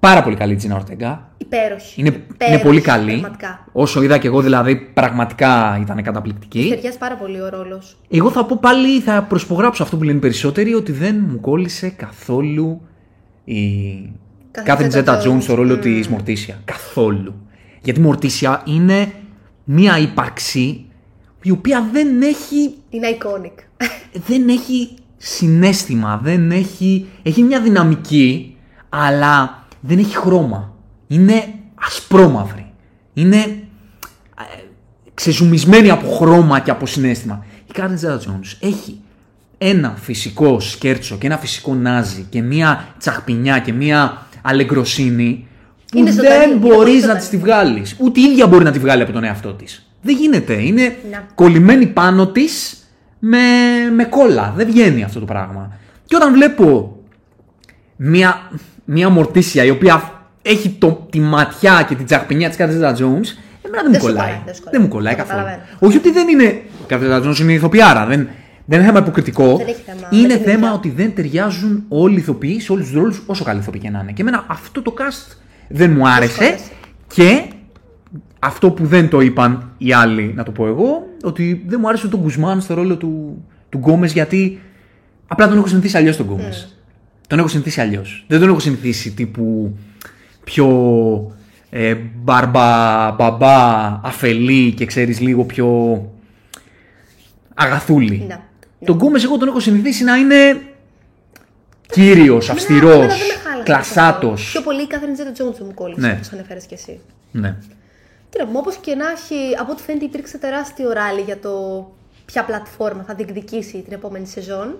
Πάρα πολύ καλή η Τζίνα Ορτέγκα. υπέροχη. Είναι, Υπέροχη, είναι πολύ καλή. Πραγματικά. Όσο είδα και εγώ δηλαδή, πραγματικά ήταν καταπληκτική. Ταιριάζει πάρα πολύ ο ρόλος. Εγώ θα πω πάλι, θα προσπογράψω αυτό που λένε οι περισσότεροι, ότι δεν μου κόλλησε καθόλου η Κάθριν Τζέτα Τζόν στο ρόλο Μμμ. της Μορτίσια. Καθόλου. Γιατί η Μορτίσια είναι μία ύπαρξη η οποία δεν έχει, Είναι iconic. [LAUGHS] δεν έχει συνέστημα, δεν έχει, έχει μια δυναμική, αλλά δεν έχει χρώμα. Είναι ασπρόμαυρη. Είναι ε, ξεζουμισμένη από χρώμα και από συνέστημα. Η Κάριν Τζέτα Τζόνς έχει ένα φυσικό σκέρτσο και ένα φυσικό νάζι και μία τσαχπινιά και μία αλεγκροσύνη που Είναι ζωντανή, δεν είναι μπορείς πολύ να ζωντανή. της τη βγάλεις. Ούτε η ίδια μπορεί να τη βγάλει από τον εαυτό της. Δεν γίνεται. Είναι Να. κολλημένη πάνω της με, με κόλλα. Δεν βγαίνει αυτό το πράγμα. Και όταν βλέπω μια, μια μορτίσια η οποία έχει το, τη ματιά και την τσαχπινιά της Κάτρινα Jones, εμένα δεν μου Δεν σου κολλάει. κολλάει, δεν σου κολλάει. Δεν μου κολλάει Το καθόλου. καταλαβαίνω. Όχι ότι δεν είναι. Η Κάτρινα Jones είναι ηθοποιάρα. Δεν, δεν είναι θέμα υποκριτικό. Δεν έχει θέμα με Είναι την θέμα ίδια. ότι δεν ταιριάζουν όλοι οι ηθοποιοί σε όλους τους ρόλους, όσο καλοί ηθοποιοί και να είναι. Και εμένα αυτό το cast δεν μου άρεσε. άρεσε. Και αυτό που δεν το είπαν οι άλλοι, να το πω εγώ, ότι δεν μου άρεσε τον Γκουζμάν στο ρόλο του, του Γκόμεζ γιατί απλά τον έχω συνηθίσει αλλιώς τον Γκόμεζ. Τον έχω συνηθίσει αλλιώς. Δεν τον έχω συνηθίσει τύπου πιο ε, μπαρμπα, μπαμπά, αφελή και ξέρεις λίγο πιο αγαθούλη. Ναι. Τον Γκόμεζ εγώ τον έχω συνηθίσει να είναι κύριος, Εμένα- αυστηρός, εμένα δεν με χάλασε κλασσάτος. αυτό. Πιο πολύ η Κάθριν Τζέτα Τζόντ μου κόλλησε, Ναι. όπως ανέφερες και εσύ. Ναι. Τι να πούμε, όπως και να έχει, από ό,τι φαίνεται υπήρξε τεράστιο ράλι για το ποια πλατφόρμα θα διεκδικήσει την επόμενη σεζόν.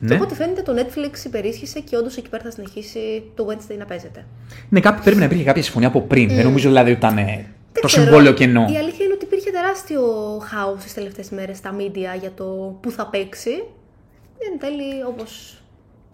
Και Ναι. από ό,τι φαίνεται το Netflix υπερίσχυσε και όντως εκεί πέρα θα συνεχίσει το Wednesday να παίζεται. ναι, κάποιοι πρέπει να υπήρχε κάποια συμφωνία από πριν. Δεν νομίζω δηλαδή ότι ήταν ε, Δεν το ξέρω. συμβόλαιο κενό. Η αλήθεια είναι ότι υπήρχε τεράστιο χάος τις τελευταίες μέρες στα media για το πού θα παίξει. Εν τέλει, όπως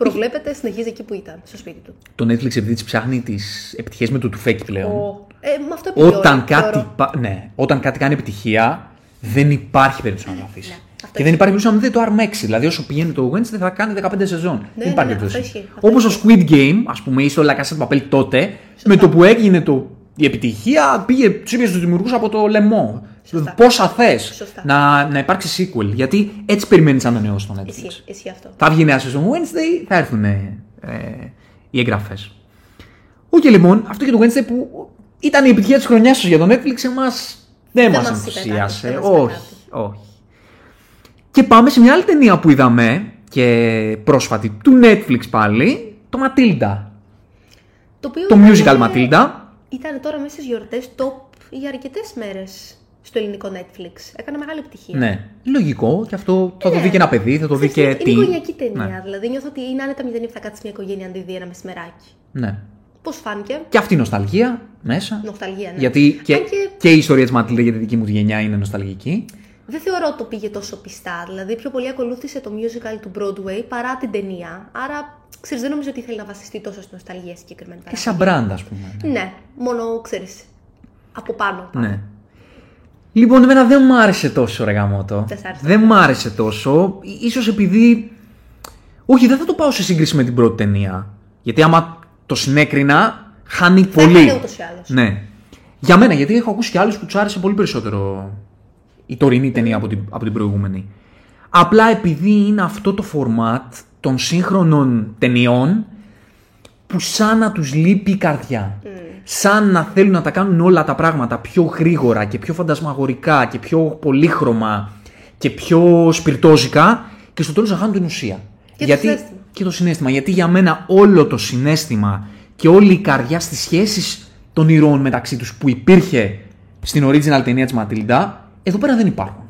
προβλέπετε, συνεχίζει εκεί που ήταν, στο σπίτι του. Το Netflix επειδή της ψάχνει τις επιτυχίες με το τουφέκι πλέον. Ο... Ε, με αυτό επιβιώνει, Όταν κάτι, θεωρώ. πα- ναι, όταν κάτι κάνει επιτυχία, δεν υπάρχει περίπτωση να το αφήσει. Ναι, αυτό και δεν υπάρχει περίπτωση να μην δει το αρμέξει. Δηλαδή, όσο πηγαίνει το Wednesday θα κάνει 15 σεζόν. δεν ναι, υπάρχει ναι, περίπτωση. αυτό ισχύει, αυτό Όπως το Squid Game, ας πούμε, ή στο La Casa de Papel τότε, με το που έγινε το, η επιτυχία, πήγε του είπε τους δημιουργούς από το λαιμό. Σωστά. Πόσα θες Σωστά. να, να υπάρξει sequel. Γιατί έτσι περιμένεις να ανανεώσει το Netflix. Ισχύει, ισχύει αυτό. Θα βγει νέα σεζόν Wednesday, θα έρθουν ε, οι εγγραφές. Οκ, λοιπόν, αυτό και το Wednesday που ήταν η επιτυχία της χρονιάς του για το Netflix, εμάς δεν, Δεν μας μας είπε ενθουσίασε. κάτι, δεν μας είπε όχι, όχι. Και πάμε σε μια άλλη ταινία που είδαμε και πρόσφατη του Netflix πάλι, το Matilda. Το, οποίο Το ήταν- musical Matilda. Ήταν τώρα μέσα στις γιορτές top για αρκετές μέρες στο ελληνικό Netflix. Έκανε μεγάλη επιτυχία. Ναι, λογικό και αυτό θα το Ναι. δει και ένα παιδί, θα το δει Ξέρεις και τι, Είναι τι. οικογενειακή ταινία. Ναι. Δηλαδή νιώθω ότι είναι άνετα μηδενή που θα κάτσει μια οικογένεια αν τη δει ένα μεσημεράκι. ναι. Πώς φάνηκε. Και αυτή η νοσταλγία μέσα. Νοσταλγία, ναι. Γιατί και, Αν και... και- η ιστορία της Ματίλda για τη δική μου τη γενιά είναι νοσταλγική. Δεν θεωρώ ότι το πήγε τόσο πιστά. Δηλαδή, πιο πολύ ακολούθησε το musical του Broadway παρά την ταινία. Άρα, ξέρεις, δεν νομίζω ότι ήθελε να βασιστεί τόσο στην νοσταλγία συγκεκριμένα. Και σαν brand, ας πούμε. Ναι, μόνο ξέρεις. Από πάνω. πάνω. Ναι. Λοιπόν, εμένα δεν μ' άρεσε τόσο ρε γαμότο. Δεν σ' άρεσε. Δεν μ' άρεσε τόσο. Ί- Ίσως επειδή... Όχι, δεν θα το πάω σε σύγκριση με την πρώτη ταινία. Γιατί άμα το συνέκρινα, χάνει Θα πολύ. έχανε ούτως ή άλλως. Ναι. Για μένα, γιατί έχω ακούσει και άλλους που τους άρεσε πολύ περισσότερο η τωρινή ταινία από την, από την προηγούμενη. Απλά επειδή είναι αυτό το φορμάτ των σύγχρονων ταινιών που σαν να τους λείπει η καρδιά. Σαν να θέλουν να τα κάνουν όλα τα πράγματα πιο γρήγορα και πιο φαντασμαγορικά και πιο πολύχρωμα και πιο σπιρτόζικα και στο τέλος να χάνουν την ουσία. Και το γιατί, συναίσθημα. Και το συνέστημα. Γιατί για μένα όλο το συνέστημα και όλη η καρδιά στις σχέσεις των ηρώων μεταξύ τους που υπήρχε στην original ταινία της Ματίλντα, εδώ πέρα δεν υπάρχουν.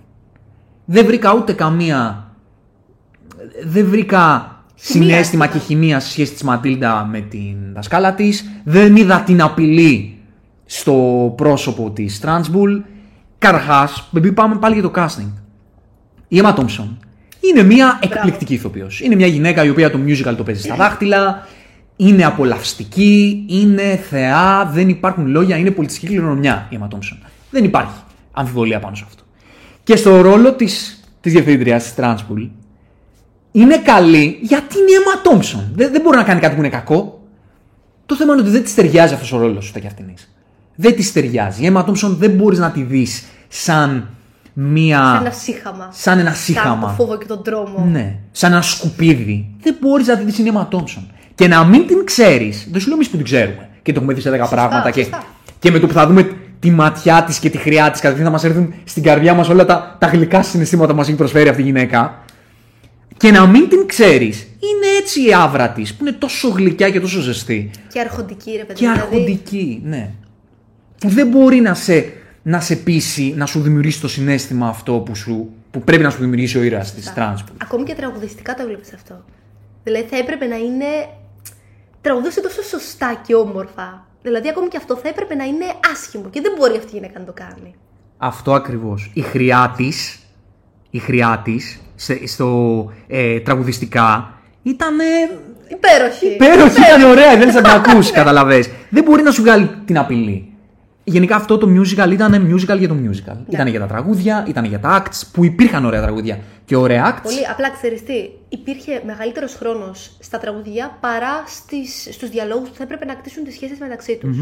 Δεν βρήκα ούτε καμία δεν βρήκα Χημεία, συνέστημα ας και πούμε. χημεία στη σχέση της Ματίλντα με την δασκάλα της. Δεν είδα την απειλή στο πρόσωπο της Τρανσμπουλ. Καρχάς, επειδή πάμε πάλι για το casting. Η Emma Thompson είναι μια εκπληκτική ηθοποιός. Είναι μια γυναίκα η οποία το musical το παίζει στα δάχτυλα. Είναι απολαυστική, είναι θεά, δεν υπάρχουν λόγια, είναι πολιτιστική κληρονομιά η Emma Thompson. Δεν υπάρχει αμφιβολία πάνω σε αυτό. Και στο ρόλο της, της διευθύντριας της Τρανσπουλ είναι καλή γιατί είναι η Emma Thompson. Δεν, δεν μπορεί να κάνει κάτι που είναι κακό. Το θέμα είναι ότι δεν της ταιριάζει αυτός ο ρόλος ούτε κι αυτήν. Δεν της ταιριάζει. Η Emma Thompson δεν μπορείς να τη δεις σαν μία. Σαν ένα σύχαμα. σαν ένα Σαν σύχαμα. το φόβο και τον τρόμο. Ναι. Σαν ένα σκουπίδι. Δεν μπορείς να τη δεις την Emma Thompson. Και να μην την ξέρεις. Δεν σου λέω εμείς που την ξέρουμε. Και το έχουμε δει σε 10 πράγματα. Και, σωστά. και με το που θα δούμε τη ματιά της και τη χρειά της, καταρχήν θα μας έρθουν στην καρδιά μας όλα τα, τα γλυκά συναισθήματα που μας έχει προσφέρει αυτή η γυναίκα. Και να μην την ξέρεις, είναι έτσι η άβρα της, που είναι τόσο γλυκιά και τόσο ζεστή. Και αρχοντική, ρε παιδί. Και δηλαδή, αρχοντική, ναι. Που δεν μπορεί να σε, να σε πείσει, να σου δημιουργήσει το συνέστημα αυτό που, σου, που πρέπει να σου δημιουργήσει ο ήρωας της Σωστά. Τρανσπουλ. Ακόμη και τραγουδιστικά το έβλεπε αυτό. Δηλαδή θα έπρεπε να είναι. Τραγουδούσε τόσο σωστά και όμορφα. Δηλαδή ακόμη και αυτό θα έπρεπε να είναι άσχημο και δεν μπορεί αυτή η γυναίκα να το κάνει. Αυτό ακριβώς. Η χρειά της, η χρειά της, σε- στο ε, τραγουδιστικά, ήταν Υπέροχη. υπέροχη, ήταν ωραία, δεν θα την [LAUGHS] ακούσεις, καταλαβες. Δεν μπορεί να σου βγάλει την απειλή. Γενικά αυτό το musical ήταν musical για το musical. Ήταν για τα τραγούδια, ήταν για τα acts, που υπήρχαν ωραία τραγούδια και ωραία acts. Πολύ απλά ξέρεις τι, υπήρχε μεγαλύτερος χρόνος στα τραγουδιά παρά στις, στους διαλόγους που θα έπρεπε να κτίσουν τις σχέσεις μεταξύ τους.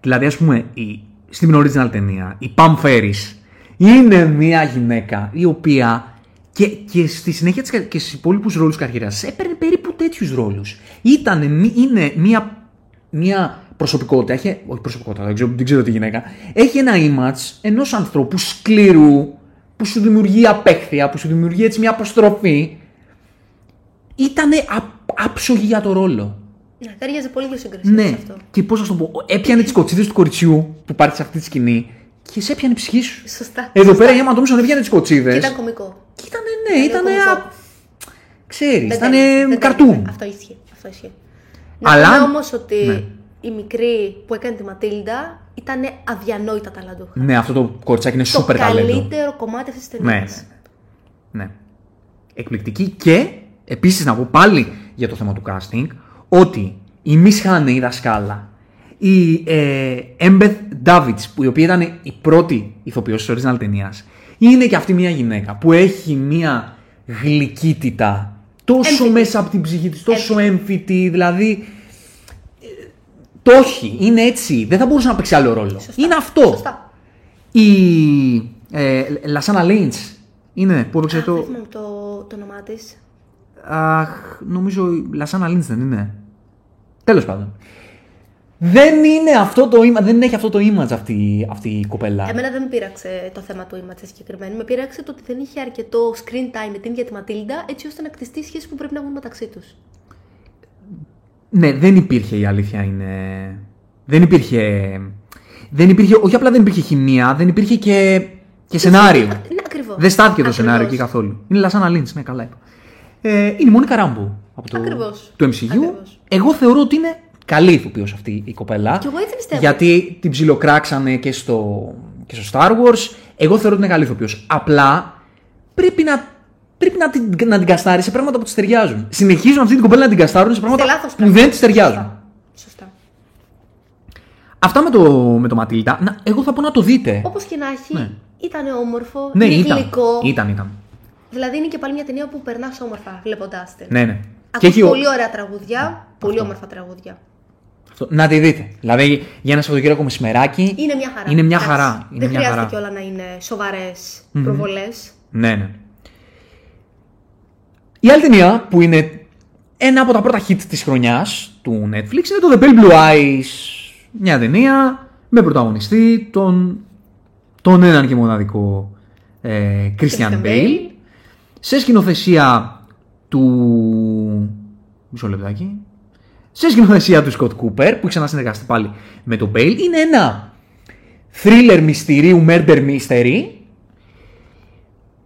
Δηλαδή, ας πούμε, η, στην original ταινία, η Pam Ferris είναι μια γυναίκα η οποία και, και στη συνέχεια της, κα- και στους υπόλοιπους ρόλους καριέρας έπαιρνε περίπου τέτοιους ρόλους. Ήτανε, μη- είναι μια, μια προσωπικότητα, έχει, όχι προσωπικότητα, δεν ξέρω, δεν ξέρω τη γυναίκα, έχει ένα image ενός ανθρώπου σκληρού που σου δημιουργεί απέχθεια, που σου δημιουργεί έτσι μια αποστροφή. Ήτανε α, άψογη για το ρόλο. Ναι, ταιριάζει πολύ ιδιοσυγκρισία Ναι. σε αυτό. Και πώς να σου το πω, έπιανε τις κοτσίδες του κοριτσιού που υπάρχει σε αυτή τη σκηνή και σε έπιανε η ψυχή σου. Σωστά. Εδώ σωστά. πέρα η Emma Thompson έπιανε τις κοτσίδες. Και ήταν κωμικό. Και ήταν, ναι, ήταν. κωμικό. Ξέρεις, Δεν ήταν τέλειωσε, δεν καρτούν. τέλειωσε. Αυτό ισχύει. Αυτό ισχύει. Αλλά- Να πούμε όμως ότι Ναι. Η μικρή που έκανε τη Ματίλντα ήταν αδιανόητα ταλαντούχα. Ναι, αυτό το κοριτσάκι είναι το σούπερ ταλέντο. καλύτερο κομμάτι αυτής της Ναι, ταινίας. ναι, ναι. Εκπληκτική και επίσης να πω πάλι για το θέμα του casting ότι η Miss Honey, η δασκάλα, η ε, Embeth Davids, που η οποία ήταν η πρώτη ηθοποιός της original ταινίας, είναι και αυτή μια γυναίκα που έχει μια γλυκύτητα τόσο Έμφυτη. μέσα από την ψυχή της, τόσο έμφυτη, δηλαδή ε, το όχι, είναι έτσι, δεν θα μπορούσε να παίξει άλλο ρόλο. Σωστά. Είναι αυτό. Σωστά. Η ε, Λασάνα Λίντς είναι που έπαιξε Δεν το... θυμάμαι το, το όνομά της. Αχ, νομίζω η Λασάνα Λίντς δεν είναι. Τέλος πάντων. Δεν είναι αυτό το image, δεν έχει αυτό το image αυτή, αυτή η κοπέλα. Εμένα δεν με πείραξε το θέμα του image συγκεκριμένο. Με πείραξε το ότι δεν είχε αρκετό screen time με την ίδια τη Ματίλντα έτσι ώστε να κτιστεί η σχέση που πρέπει να έχουν μεταξύ τους. Ναι, δεν υπήρχε η αλήθεια είναι. Δεν υπήρχε. Δεν υπήρχε, όχι απλά δεν υπήρχε χημεία, δεν υπήρχε και, και σενάριο. Ναι, ακριβώς. Δεν στάθηκε το σενάριο εκεί καθόλου. Είναι η Λασάνα Λίντς, ναι, καλά είπα. Ε, είναι η Μόνικα Ράμπο από το, Ακριβώς. του MCU. Ακριβώς. Εγώ θεωρώ ότι είναι καλή ηθοποιός αυτή η κοπέλα. Κι εγώ έτσι πιστεύω. Γιατί την ψιλοκράξανε και στο, και στο Star Wars. Εγώ θεωρώ ότι είναι καλή ηθοποιός. Απλά πρέπει να, πρέπει να, την, να την καστάρει σε πράγματα που της ταιριάζουν. Συνεχίζουν αυτή την κοπέλα να την καστάρουν σε πράγματα Σε λάθος που πράγματα. δεν της ταιριάζουν. Σωστά. Σωστά. Αυτά με το, με το Ματίλτα, να, εγώ θα πω να το δείτε. Όπως και να έχει, Ναι. ήταν όμορφο, ναι, είναι ήταν. γλυκό. Ήταν, ήταν. Δηλαδή είναι και πάλι μια ταινία που περνάς όμορφα βλέποντάς την. Ναι, ναι. Ακούς ο- πολύ ωραία τραγουδιά, πολύ Αυτό. όμορφα τραγουδιά. αυτό, να τη δείτε. Δηλαδή για ένα Σαββατοκύριακο μεσημεράκι. Είναι μια χαρά. Είναι μια Εντάξει, χαρά. Είναι δεν μια χρειάζεται χαρά. κιόλα να είναι σοβαρές προβολές. Ναι, ναι. Η άλλη ταινία που είναι ένα από τα πρώτα hit της χρονιάς του Netflix είναι το The Pale Blue Eyes. Μια ταινία με πρωταγωνιστή τον, τον έναν και μοναδικό ε, Christian Christian Bale. Bale. Σε σκηνοθεσία του... Μισό λεπτάκι. Σε σκηνοθεσία του Scott Cooper που έχει ξανασυνεργαστεί πάλι με τον Bale. Είναι ένα thriller μυστηρίου, murder mystery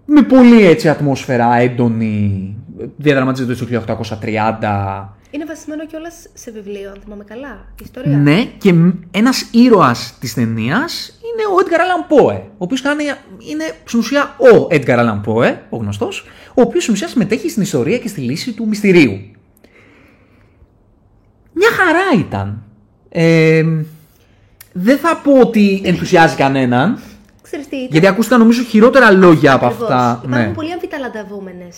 με πολύ έτσι ατμόσφαιρα έντονη. Διαδραματίζεται το 1830. Είναι βασισμένο κιόλας σε βιβλίο, αν θυμάμαι καλά. Ιστορία. Ναι, και μ- ένας ήρωας της ταινίας είναι ο Edgar Allan Poe, ο οποίος κάνει, είναι στην ουσία ο Edgar Allan Poe, ο γνωστός, ο οποίος στην ουσία συμμετέχει στην ιστορία και στη λύση του μυστηρίου. Μια χαρά ήταν. Ε, δεν θα πω ότι ενθουσιάζει κανέναν, Ξέρεις τι, ήταν; γιατί ακούστηκαν νομίζω χειρότερα λόγια από ακριβώς. αυτά. Υπάρχουν Ναι. πολύ αμφιταλαντευόμενες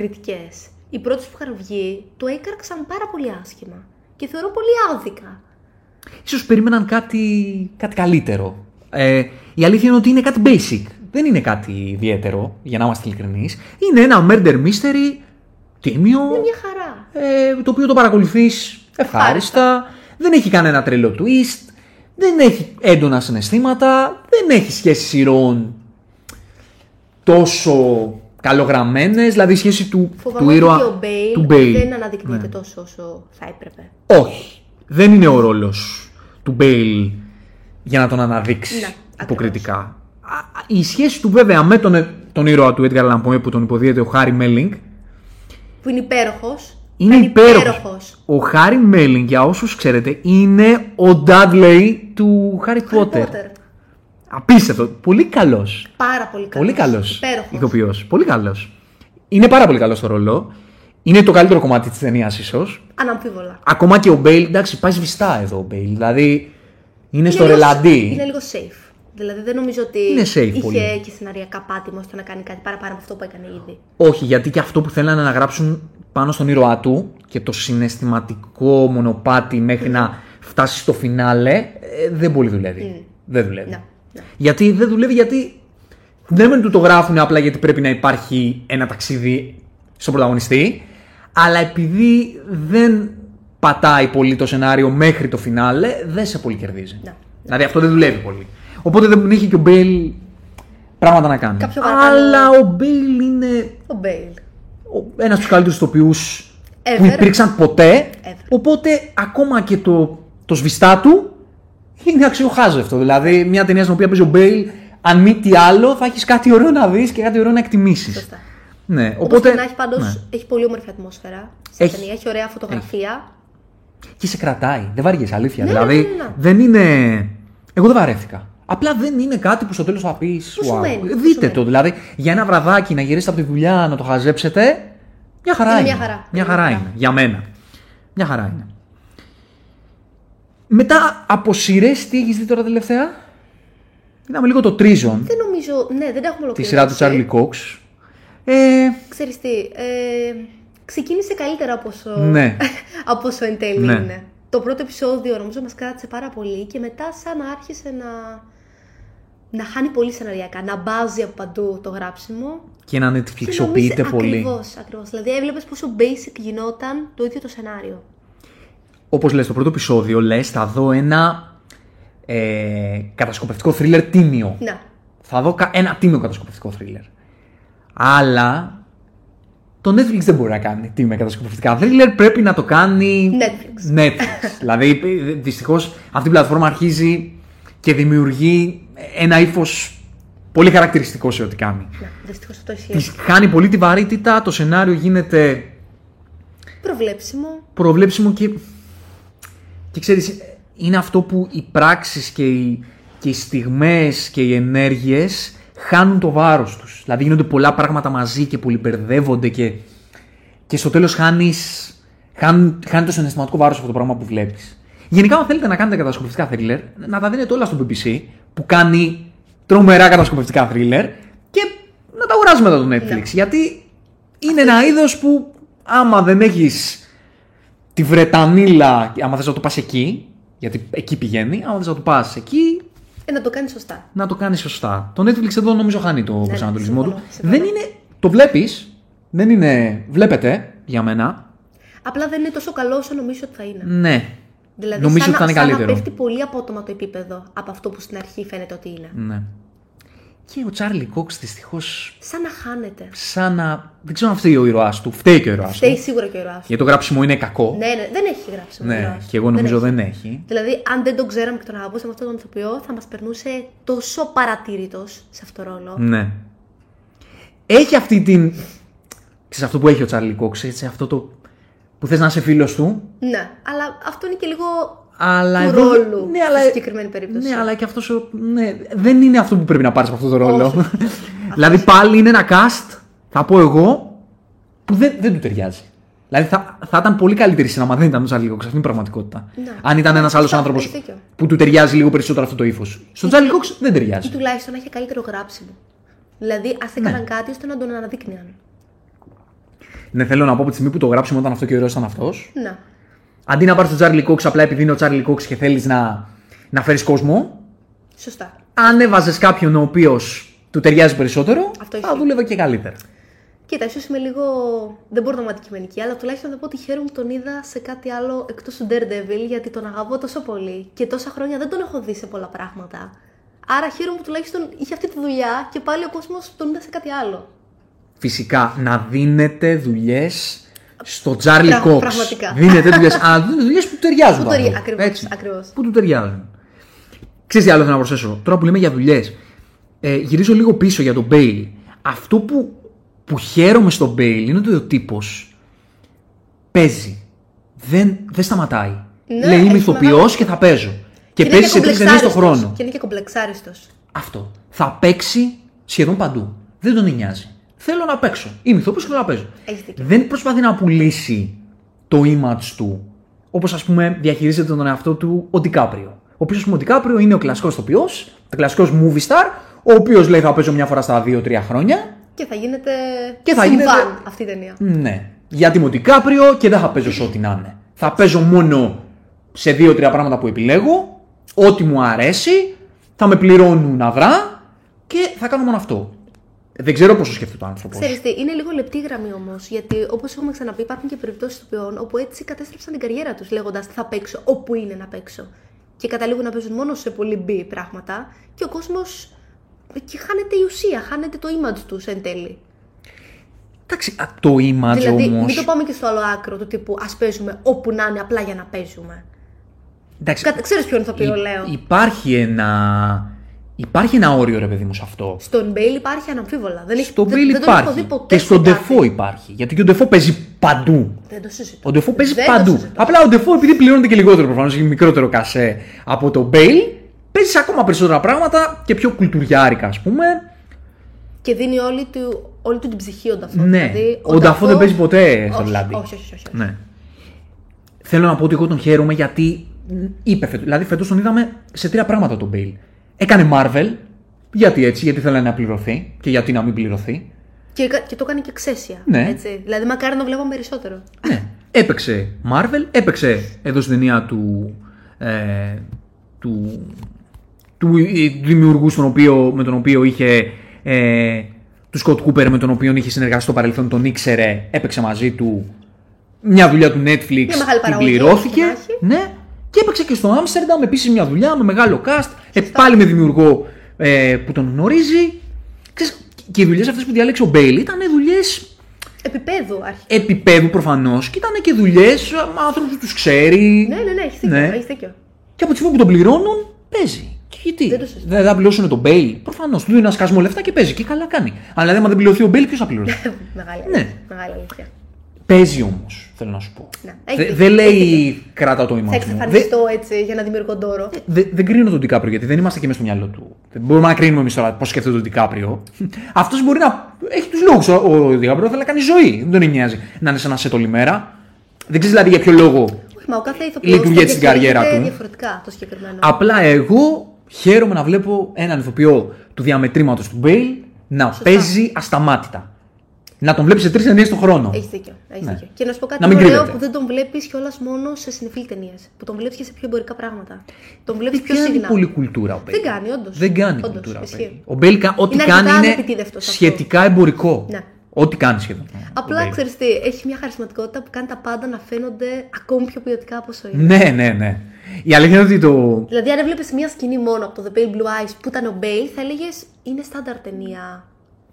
κριτικές. Οι πρώτες που είχαν βγει το έκαρξαν πάρα πολύ άσχημα. Και θεωρώ πολύ άδικα. Ίσως περίμεναν κάτι, κάτι καλύτερο. Ε, η αλήθεια είναι ότι είναι κάτι basic. Δεν είναι κάτι ιδιαίτερο, για να είμαστε ειλικρινείς. Είναι ένα murder mystery τίμιο, Είναι μια χαρά. ε, το οποίο το παρακολουθείς ευχάριστα. Δεν έχει κανένα τρελό twist. Δεν έχει έντονα συναισθήματα. Δεν έχει σχέσεις ηρώων τόσο καλογραμμένες. Δηλαδή η σχέση του, του Φοβάμαι ότι ήρωα και ο Μπέιλ του Bale. δεν αναδεικνύεται Ναι. τόσο όσο θα έπρεπε. Όχι. Δεν είναι ο ρόλος του Μπέιλ για να τον αναδείξεις Ναι, υποκριτικά. Α, α, Η σχέση του βέβαια με τον, τον ήρωα του Edgar Allan Poe που τον υποδύεται ο Χάρι Μέλινγκ Που είναι υπέροχος. είναι ήταν υπέροχος. Ο Χάρι Μέλινγκ, για όσους ξέρετε, είναι ο Dudley του Harry Harry Potter. Potter. Απίστευτο. Πολύ καλός. Πάρα πολύ καλός. Πολύ καλός Υπέροχος. ηθοποιός. Πολύ καλός. Είναι πάρα πολύ καλός στο ρόλο. Είναι το καλύτερο κομμάτι της ταινίας ίσως. Αναμφίβολα. Ακόμα και ο Μπέιλ, εντάξει, πάει σβηστά εδώ ο Μπέιλ. Δηλαδή είναι στο λίγο- ρελαντί. Είναι λίγο safe. Δηλαδή δεν νομίζω ότι Είναι safe είχε πολύ. και σεναριακά πάτημα ώστε να κάνει κάτι παραπάνω από αυτό που έκανε ήδη. Όχι, γιατί και αυτό που θέλανε να γράψουν πάνω στον ήρωά του και το συναισθηματικό μονοπάτι μέχρι να φτάσει στο φινάλε ε, δεν πολύ δουλεύει. Δεν δουλεύει. Ναι, ναι. Γιατί δεν δουλεύει γιατί δεν μεν του το γράφουν απλά γιατί πρέπει να υπάρχει ένα ταξίδι στον πρωταγωνιστή, αλλά επειδή δεν πατάει πολύ το σενάριο μέχρι το φινάλε, δεν σε πολύ κερδίζει. Ναι. Δηλαδή αυτό δεν δουλεύει πολύ. Οπότε δεν είχε και ο Μπέιλ πράγματα να κάνει. Κάποιο παραπάνω- Αλλά ο Μπέιλ είναι Ο Μπέιλ. ένας από τους καλύτερους ηθοποιούς Ever. που υπήρξαν ποτέ. Ever. Οπότε ακόμα και το, το σβηστά του είναι αξιοχάζευτο. Δηλαδή, μια ταινία στην οποία παίζει ο Μπέιλ, αν μη τι άλλο, θα έχεις κάτι ωραίο να δεις και κάτι ωραίο να εκτιμήσεις. Σωστά. Ναι, Οπότε, οπότε. και να έχει πάντως, ναι. έχει πολύ όμορφη ατμόσφαιρα. Στην Έχει. ταινία έχει ωραία φωτογραφία. Και σε κρατάει. Δεν βαριέσαι, αλήθεια. Ναι, δηλαδή, ναι, ναι, ναι. δεν είναι. Εγώ δεν βαρέθηκα. Απλά δεν είναι κάτι που στο τέλος θα πεις. Που σου μένει, που σου Δείτε μένει. το. Δηλαδή, για ένα βραδάκι να γυρίσετε από τη δουλειά να το χαζέψετε. Μια χαρά Είναι είναι. μια χαρά. Μια Είναι χαρά μια είναι. Για μένα. Μια χαρά είναι. Μετά από σειρές, τι έχεις δει τώρα τελευταία; Είδαμε λίγο το Treason, Δεν νομίζω, ναι, δεν έχουμε τη ολοκληρώσει. σειρά του Charlie Cox. Ε, Ξέρεις τι, ε, ξεκίνησε καλύτερα από όσο, Ναι. [LAUGHS] από όσο εν τέλει Ναι. είναι. Το πρώτο επεισόδιο νομίζω μας κράτησε πάρα πολύ και μετά σαν να άρχισε να, να χάνει πολύ σεναριακά, να μπάζει από παντού το γράψιμο. και να Και νετφλιξοποιείται νόμιζε- πολύ. Ακριβώς, ακριβώς. Δηλαδή έβλεπες πόσο basic γινόταν το ίδιο το σενάριο. Όπως λες, το πρώτο επεισόδιο λες θα δω ένα ε, κατασκοπευτικό θρίλερ τίμιο. Να, Θα δω κα- ένα τίμιο κατασκοπευτικό θρίλερ. Αλλά το Netflix δεν μπορεί να κάνει τίμια κατασκοπευτικά θρίλερ, πρέπει να το κάνει Netflix. Netflix. [LAUGHS] δηλαδή, δυστυχώς αυτή η πλατφόρμα αρχίζει και δημιουργεί ένα ύφος πολύ χαρακτηριστικό σε ό,τι κάνει. να, δυστυχώς αυτό ισχύει. Της χάνει πολύ τη βαρύτητα, το σενάριο γίνεται Προβλέψιμο. προβλέψιμο και Και ξέρεις, είναι αυτό που οι πράξεις και οι, και οι στιγμές και οι ενέργειες χάνουν το βάρος τους. Δηλαδή γίνονται πολλά πράγματα μαζί και πολυμπερδεύονται και, και στο τέλος χάνεις, χάνει, χάνει το συναισθηματικό βάρος αυτό το πράγμα που βλέπεις. Γενικά, αν θέλετε να κάνετε κατασκοπευτικά thriller, να τα δίνετε όλα στο BBC που κάνει τρομερά κατασκοπευτικά thriller και να τα αγοράζεις μετά το Netflix. Γιατί είναι ένα είδος που άμα δεν έχεις τη Βρετανίλα, άμα θες να το πας εκεί, γιατί εκεί πηγαίνει, άμα θες να το πας εκεί, Ε, να το κάνεις σωστά. να το κάνεις σωστά. Το Netflix εδώ νομίζω χάνει το ναι, προσανατολισμό του. συμφωνώ, συμφωνώ. Δεν είναι, το βλέπεις, δεν είναι, βλέπετε για μένα, Απλά δεν είναι τόσο καλό όσο νομίζω ότι θα είναι. ναι. Δηλαδή, νομίζω σαν, ότι θα είναι να- σαν καλύτερο. να πέφτει πολύ απότομα το επίπεδο από αυτό που στην αρχή φαίνεται ότι είναι. ναι. Και ο Τσάρλι Κόξ δυστυχώς Σαν να χάνεται. σαν να. Δεν ξέρω αν φταίει ο ήρωάς του. Φταίει και ο ήρωάς του. Φταίει σίγουρα και ο ήρωάς του. Γιατί το γράψιμο είναι κακό. Ναι, ναι, δεν έχει γράψει. ο Ναι, ήρωάς του. και εγώ νομίζω έχει. δεν έχει. Δηλαδή, αν δεν τον ξέραμε και τον αγαπούσαμε αυτόν τον ηθοποιό, θα μας περνούσε τόσο παρατήρητο σε αυτό το ρόλο. Ναι. Έχει αυτή την. Ξέρεις αυτό που έχει ο Τσάρλι Κόξ, έτσι, αυτό το. που θες να είσαι φίλος του, Ναι, αλλά αυτό είναι και λίγο αλλά. του εδώ- ρόλου ναι, στη αλλά, συγκεκριμένη περίπτωση. ναι, αλλά και αυτός. Ναι, δεν είναι αυτό που πρέπει να πάρεις από αυτό το ρόλο. Όχι, όχι. [LAUGHS] δηλαδή πάλι είναι ένα cast, θα πω εγώ, που δεν, δεν του ταιριάζει. Δηλαδή θα, θα ήταν πολύ καλύτερη σειρά, άμα δεν ήταν ο Τσάρλι Κόξ. Αυτή είναι η πραγματικότητα. Ναι. Αν ήταν ένας άλλος Σωστά, άνθρωπος έχεις δίκιο. που του ταιριάζει λίγο περισσότερο αυτό το ύφος. Στον Τσάρλι Κόξ δεν ταιριάζει. Ή τουλάχιστον να έχει καλύτερο γράψιμο. Δηλαδή, ας Ναι. έκαναν κάτι ώστε να τον αναδείκνυαν. Ναι, θέλω να πω από τη στιγμή που το γράψιμο ήταν αυτό και ο ήρωας ήταν αυτός. Ναι. Αντί να πάρεις τον Τσάρλι Κόξ απλά επειδή είναι ο Τσάρλι Κόξ και θέλεις να, να φέρεις κόσμο, Σωστά. αν έβαζες κάποιον ο οποίος του ταιριάζει περισσότερο, Αυτό θα ισχύει. δούλευε και καλύτερα. Κοίτα, ίσως είμαι λίγο. Δεν μπορώ να είμαι αντικειμενική, αλλά τουλάχιστον θα πω ότι χαίρομαι που τον είδα σε κάτι άλλο εκτός του Daredevil, γιατί τον αγαπώ τόσο πολύ και τόσα χρόνια δεν τον έχω δει σε πολλά πράγματα. Άρα χαίρομαι που τουλάχιστον είχε αυτή τη δουλειά και πάλι ο κόσμος τον είδε σε κάτι άλλο. Φυσικά να δίνετε δουλειές στο Τσάρλι Πρα- Κόξ. πραγματικά. Δίνετε δουλειές. Αλλά δίνετε δουλειές που του ταιριάζουν. Που πάνω. ταιριά- ακριβώς, Έτσι. ακριβώς. Που του ταιριάζουν. Ξέρεις τι άλλο θέλω να προσθέσω; Τώρα που λέμε για δουλειές. Ε, γυρίζω λίγο πίσω για τον Μπέιλ. Αυτό που, που χαίρομαι στον Μπέιλ είναι ότι ο τύπος παίζει. Δεν, δεν σταματάει. Ναι, Λέει είμαι έχει ηθοποιός μεγάλο- και θα παίζω. Και, είναι παίζει σε τρει ταινίε το κομπλεξάριστος. χρόνο. Και είναι και κομπλεξάριστος. Αυτό. Θα παίξει σχεδόν παντού. Δεν τον νοιάζει. Θέλω να παίξω. Είμαι ηθοποιός και θέλω να παίζω. Έχεις δίκιο. Δεν προσπαθεί να πουλήσει το image του όπως ας πούμε διαχειρίζεται τον εαυτό του ο Ντικάπριο. Ο οποίος, ας πούμε, ο Ντικάπριο είναι ο κλασικός ηθοποιός, ο κλασικός movie star, ο οποίος λέει θα παίζω μια φορά στα 2-3 χρόνια. Και θα γίνεται. Και θα συμβάν γίνεται- αυτή η ταινία. Ναι. Γιατί είμαι ο Ντικάπριο και δεν θα παίζω σε ό,τι να είναι. Θα παίζω μόνο σε 2-3 πράγματα που επιλέγω, ό,τι μου αρέσει, θα με πληρώνουν αυρά και θα κάνω μόνο αυτό. Δεν ξέρω πόσο σκέφτεται ο άνθρωπος. Ξέρεις τι, είναι λίγο λεπτή γραμμή όμως. Γιατί όπως έχουμε ξαναπεί, υπάρχουν και περιπτώσεις ηθοποιών όπου έτσι κατέστρεψαν την καριέρα τους λέγοντας θα παίξω όπου είναι να παίξω. Και καταλήγουν να παίζουν μόνο σε πολύ μπει πράγματα και ο κόσμος. και χάνεται η ουσία, χάνεται το image τους εν τέλει. Εντάξει, α, το image δηλαδή, όμω. μην το πάμε και στο άλλο άκρο του τύπου ας παίζουμε όπου να είναι απλά για να παίζουμε. Κατα... Ξέρεις ποιον ηθοποιό λέω. Υπάρχει ένα. Υπάρχει ένα όριο, ρε παιδί μου, σε αυτό. Στον Μπέιλ υπάρχει αναμφίβολα. Δεν, έχει, Στον δεν, Bill δεν τον έχω υπάρχει. δει ποτέ Και σε στον κάτι. Ντεφό υπάρχει. Γιατί και ο Ντεφό παίζει παντού. Δεν το συζητώ. Ο Ντεφό παίζει Δεν το παντού. συζητώ. Απλά ο Ντεφό, επειδή πληρώνεται και λιγότερο προφανώς, έχει μικρότερο κασέ από τον Μπέιλ, παίζει σε ακόμα περισσότερα πράγματα και πιο κουλτουριάρικα, ας πούμε. Και δίνει όλη του, όλη του την ψυχή ο Νταφό. Ναι. Δηλαδή, Ο Νταφό δεν παίζει ποτέ στο όχι, λάδι. Όχι, όχι, όχι. όχι. Ναι. Θέλω να πω ότι εγώ τον χαίρομαι γιατί είπε φέτος. Δηλαδή, φέτος τον είδαμε σε τρία πράγματα τον Μπέιλ. Έκανε Marvel. Γιατί έτσι, γιατί θέλει να πληρωθεί και γιατί να μην πληρωθεί. Και, και το έκανε και εξαίσια. Ναι. Έτσι. Δηλαδή, μακάρι να βλέπαμε περισσότερο. Ναι. Έπαιξε Marvel, έπαιξε εδώ στην ταινία του. Ε, του, του ε, δημιουργού στον οποίο, με τον οποίο είχε. Ε, του Σκοτ Κούπερ με τον οποίο είχε συνεργαστεί στο παρελθόν, τον ήξερε, έπαιξε μαζί του. Μια δουλειά του Netflix Μια μεγάλη την παραγωγή, πληρώθηκε. όπως και Ναι. Και έπαιξε και στο Άμστερνταμ επίσης μια δουλειά με μεγάλο cast. Ε, πάλι με δημιουργό ε, που τον γνωρίζει. Ξέρεις, και οι δουλειές αυτές που διάλεξε ο Μπέιλ ήταν δουλειές Επίπεδου αρχικά. επίπεδου προφανώς και ήταν και δουλειές με άνθρωπου που τους ξέρει. Ναι, ναι, ναι, έχεις δίκιο. Ναι. Έχεις δίκιο. Και από τη στιγμή που τον πληρώνουν, παίζει. Και γιατί; Δεν το συζητώ. Δεν θα πληρώσουν τον Μπέιλ. Προφανώς. Του δίνει ένα σκασμό λεφτά και παίζει. Και καλά κάνει. Αλλά δηλαδή, άμα δεν πληρωθεί ο Μπέιλ, ποιος θα πληρώσει; [LAUGHS] Μεγάλη Ναι. αλήθεια. Μεγάλη αλήθεια. παίζει όμως. Θέλω να σου πω. Ναι, έχει Δε- δίκιο, δεν έχει λέει κράτα το Θα image μου. Δεν- εξαφανιστώ έτσι για να δημιουργώ ντόρο. Δε- δεν κρίνω τον Ντι Κάπριο γιατί δεν είμαστε και μέσα στο μυαλό του. Δεν μπορούμε να κρίνουμε εμείς τώρα πώς σκέφτεται τον Ντι Κάπριο. [LAUGHS] Αυτός μπορεί να έχει τους λόγους. Ο, ο Ντι Κάπριο θέλει να κάνει ζωή. Δεν τον νοιάζει να είναι σε ένα σετ όλη μέρα. Δεν ξέρεις δηλαδή για ποιο λόγο. Όχι, μα ο κάθε ηθοποιός Λειτουργεί το έτσι την καριέρα διαχειρίζεται του. διαφορετικά το συγκεκριμένο. Απλά εγώ χαίρομαι να βλέπω έναν ηθοποιό του διαμετρήματος του Μπέιλ να παίζει ασταμάτητα. Να τον βλέπεις σε τρεις ταινίες το χρόνο. Έχεις δίκιο. Έχεις Ναι. δίκιο. Και να σου πω κάτι Να μην ωραίο κρύβεται. που δεν τον βλέπεις κιόλας μόνο σε σινεφίλ ταινίες. Που τον βλέπεις και σε πιο εμπορικά πράγματα. Τον βλέπεις Δεν πιο κάνει συχνά. πολύ κουλτούρα ο Μπέιλ. Δεν κάνει, όντως. Δεν κάνει Όντως, κουλτούρα ο ισχύει. Μπέιλ. Ο Μπέιλ κα- ό,τι Είναι κάνει αρκετά είναι ανεπιτήδευτος αυτό. σχετικά εμπορικό. Ναι. Ό,τι κάνει σχεδόν. ο Απλά Μπέιλ. ξέρεις τι, έχει μια χαρισματικότητα που κάνει τα πάντα να φαίνονται ακόμη πιο ποιοτικά από όσο είναι. Ναι, ναι, ναι. Η αλήθεια είναι ότι το. Δηλαδή, αν έβλεπες μια σκηνή μόνο από το The Pale Blue Eyes που ήταν ο Μπέιλ, θα έλεγες είναι στάνταρ ταινία.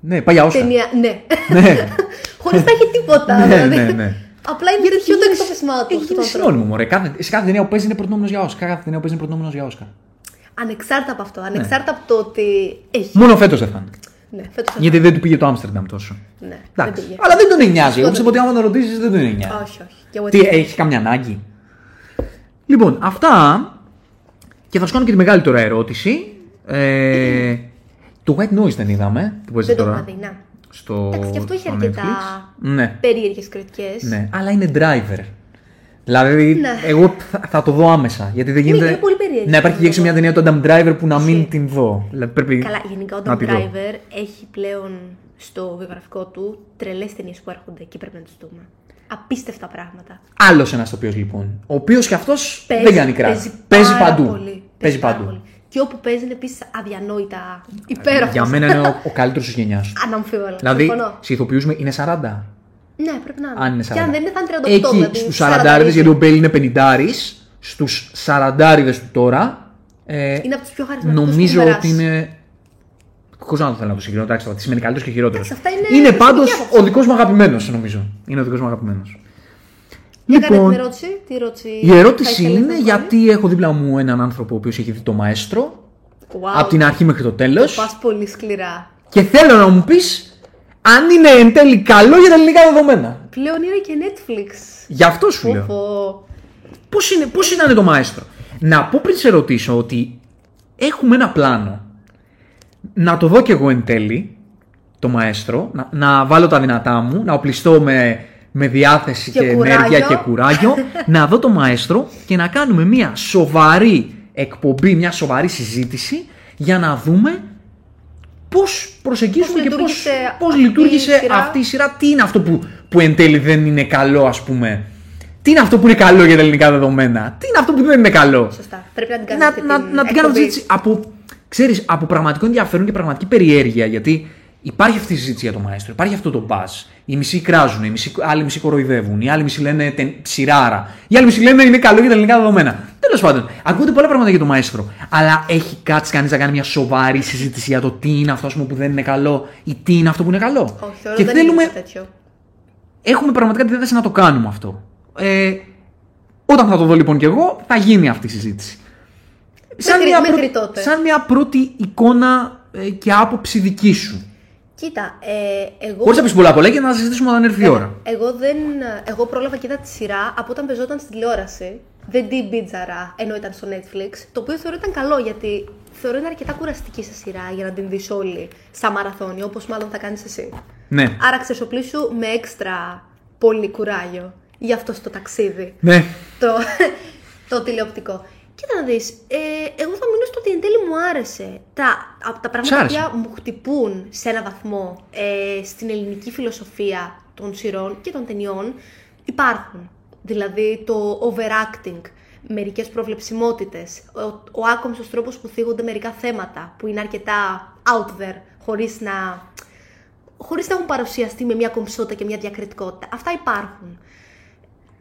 Ναι, πάει για Όσκαρ. Ταινία, ναι. Ναι. [LAUGHS] Χωρίς να έχει τίποτα. Ναι, δηλαδή. ναι, ναι. Απλά είναι τυχαίο το εκτόπισμά του. Έχεις αυτόν γίνει τον τρόπο. συνώνυμο, μωρέ. Κάθε, σε κάθε ταινία που παίζεις είναι προτεινόμενο για Όσκαρ. Κάθε ταινία που παίζεις είναι προτεινόμενο για Όσκαρ. Ανεξάρτητα από αυτό, Ναι. ανεξάρτητα από το ότι έχει. Μόνο φέτος δεν θα είναι. Ναι, φέτος Γιατί δεν του πήγε το Άμστερνταμ τόσο. Ναι, δεν Εντάξει. πήγε. Αλλά δεν τον νοιάζει. Εγώ πιστεύω ότι άμα τον ρωτήσεις δεν τον νοιάζει. Όχι, όχι. Και εγώ Τι, έτσι. έχεις καμιά ανάγκη; Λοιπόν, αυτά. Και θα σου κάνω και τη μεγάλη τώρα ερώτηση. Ε, το White Noise δεν είδαμε. Που παίζει Δεν το τώρα; είχα δει, ναι. Στο, Εντάξει, και αυτό έχει στο αρκετά Netflix. Ναι. περίεργες κριτικές. Ναι, αλλά είναι driver. Δηλαδή, Ναι. εγώ θα, θα το δω άμεσα. Γιατί δεν γίνεται. είναι πολύ περίεργη Να υπάρχει να και έξω το μια ταινία του Adam Driver που να μην Ισχύει. την δω. Δηλαδή, πρέπει Καλά, γενικά ο να Don τη δω. Driver έχει πλέον στο βιογραφικό του τρελές ταινίες που έρχονται και πρέπει να τις δούμε. Απίστευτα πράγματα. Άλλος ένας τοπίο λοιπόν. Ο οποίος κι αυτός Παίζει- δεν κάνει κράτη. Παίζει, Παίζει πάρα παντού. Πολύ. Παίζει πάρα παντού. πολύ. Και όπου παίζει είναι επίσης αδιανόητα υπέροχος. Για μένα είναι ο, ο καλύτερος της γενιάς του. [LAUGHS] Αναμφίβολα. Δηλαδή, Συμφωνώ. σε ηθοποιούς με- είναι 40. Ναι, πρέπει να είναι. Αν είναι 40. Και αν δεν είναι, θα είναι 38. Εκεί δηλαδή, στους 40 40 γιατί ο Μπέλ είναι 50 στους 40 του τώρα. Ε, Είναι από τους πιο χαρισματικού. νομίζω ότι είναι. Χωρίς να το θέλω να το συγκρίνω, εντάξει, τώρα τι σημαίνει καλύτερος και χειρότερος. Εντάξει, αυτά είναι Είναι προσωπική πάντως άποψη. ο δικός μου αγαπημένος, νομίζω. Είναι ο δικός μου αγαπημένος. Για κάνε την ερώτηση. Τι ερώτηση η θα ερώτηση ήθελες να είναι κάνεις; γιατί έχω δίπλα μου έναν άνθρωπο ο οποίος έχει δει το μαέστρο Wow, από την αρχή μέχρι το τέλος. πας πολύ σκληρά. Και θέλω να μου πεις αν είναι εν τέλει καλό για τα ελληνικά δεδομένα. Πλέον είναι και Netflix. Γι' αυτό σου λέω. Πω, Πώς είναι, πώς ήταν το μαέστρο; Να πω πριν σε ρωτήσω ότι έχουμε ένα πλάνο. Να το δω κι εγώ εν τέλει, το μαέστρο, να, να βάλω τα δυνατά μου, να οπλιστώ με, με διάθεση Και και, ενέργεια κουράγιο. και κουράγιο, να δω το μαέστρο και να κάνουμε μια σοβαρή εκπομπή, μια σοβαρή συζήτηση για να δούμε πώς προσεγγίζουμε Πώς και πώς, λειτουργήσε πώς αυτή η λειτουργήσε σειρά. αυτή η σειρά, τι είναι αυτό που, που εν τέλει δεν είναι καλό ας πούμε; Τι είναι αυτό που είναι καλό για τα ελληνικά δεδομένα; Τι είναι αυτό που δεν είναι καλό; Σωστά. Πρέπει να την κάνουμε Να, αυτή να, την να την κάνω εκπομπή. συζήτηση από, ξέρεις, από πραγματικό ενδιαφέρον και πραγματική περιέργεια. Γιατί υπάρχει αυτή η συζήτηση για το μαέστρο. Υπάρχει αυτό το buzz. Οι μισοί κράζουν, οι μισοί, άλλοι μισοί κοροϊδεύουν, οι άλλοι μισοί λένε τε, ψηράρα. Οι άλλοι μισοί λένε είναι καλό για τα ελληνικά δεδομένα. Τέλος πάντων, ακούγονται πολλά πράγματα για το μαέστρο. Αλλά έχει κάτσει κανείς να κάνει μια σοβαρή συζήτηση για το τι είναι αυτό ας πούμε, που δεν είναι καλό ή τι είναι αυτό που είναι καλό. Όχι, θεωρώ και δεν θέλουμε, είναι τέτοιο. έχουμε πραγματικά τη διάθεση να το κάνουμε αυτό. Ε, όταν θα το δω λοιπόν και εγώ, θα γίνει αυτή η συζήτηση. Μέχρι- μέχρι τότε. σαν μια πρώτη εικόνα ε, και άποψη δική σου. Κοίτα, ε, εγώ. Χωρίς να πεις πολλά πολλά και να συζητήσουμε όταν έρθει η ώρα. Εγώ, δεν, εγώ πρόλαβα και είδα τη σειρά από όταν πεζόταν στην τηλεόραση. Δεν την μπίτζαρα ενώ ήταν στο Netflix. Το οποίο θεωρώ ήταν καλό γιατί θεωρώ είναι αρκετά κουραστική σε σειρά για να την δεις όλη στα μαραθώνια, όπως μάλλον θα κάνεις εσύ. Ναι. Άρα ξεσοπλίσου με έξτρα πολύ κουράγιο για αυτό το ταξίδι. Ναι. το, [LAUGHS] το τηλεοπτικό. Κοίτα να δεις, ε, εγώ θα μείνω στο ότι εν τέλει μου άρεσε. Τα, από τα πράγματα άρεσε. που μου χτυπούν σε ένα βαθμό ε, στην ελληνική φιλοσοφία των σειρών και των ταινιών υπάρχουν. Δηλαδή το overacting, μερικές προβλεψιμότητες, ο, ο άκομψος τρόπος που θίγονται μερικά θέματα που είναι αρκετά out there, χωρίς να, χωρίς να έχουν παρουσιαστεί με μια κομψότητα και μια διακριτικότητα. Αυτά υπάρχουν.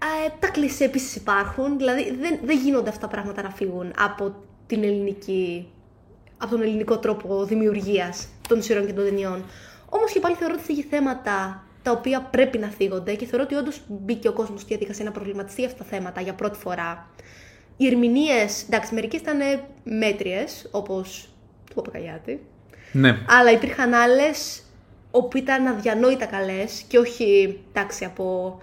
Ε, τα κλισέ επίσης υπάρχουν, δηλαδή δεν, δεν γίνονται αυτά τα πράγματα να φύγουν από, την ελληνική, από τον ελληνικό τρόπο δημιουργίας των σειρών και των ταινιών. Όμως και πάλι θεωρώ ότι θίγει θέματα τα οποία πρέπει να θίγονται και θεωρώ ότι όντως μπήκε ο κόσμος στη διαδικασία να προβληματιστεί για αυτά τα θέματα για πρώτη φορά. Οι ερμηνείες, εντάξει, μερικές ήταν μέτριες, όπως του Παπακαγιάτη, ναι. αλλά υπήρχαν άλλες όπου ήταν αδιανόητα καλές και όχι εντάξει από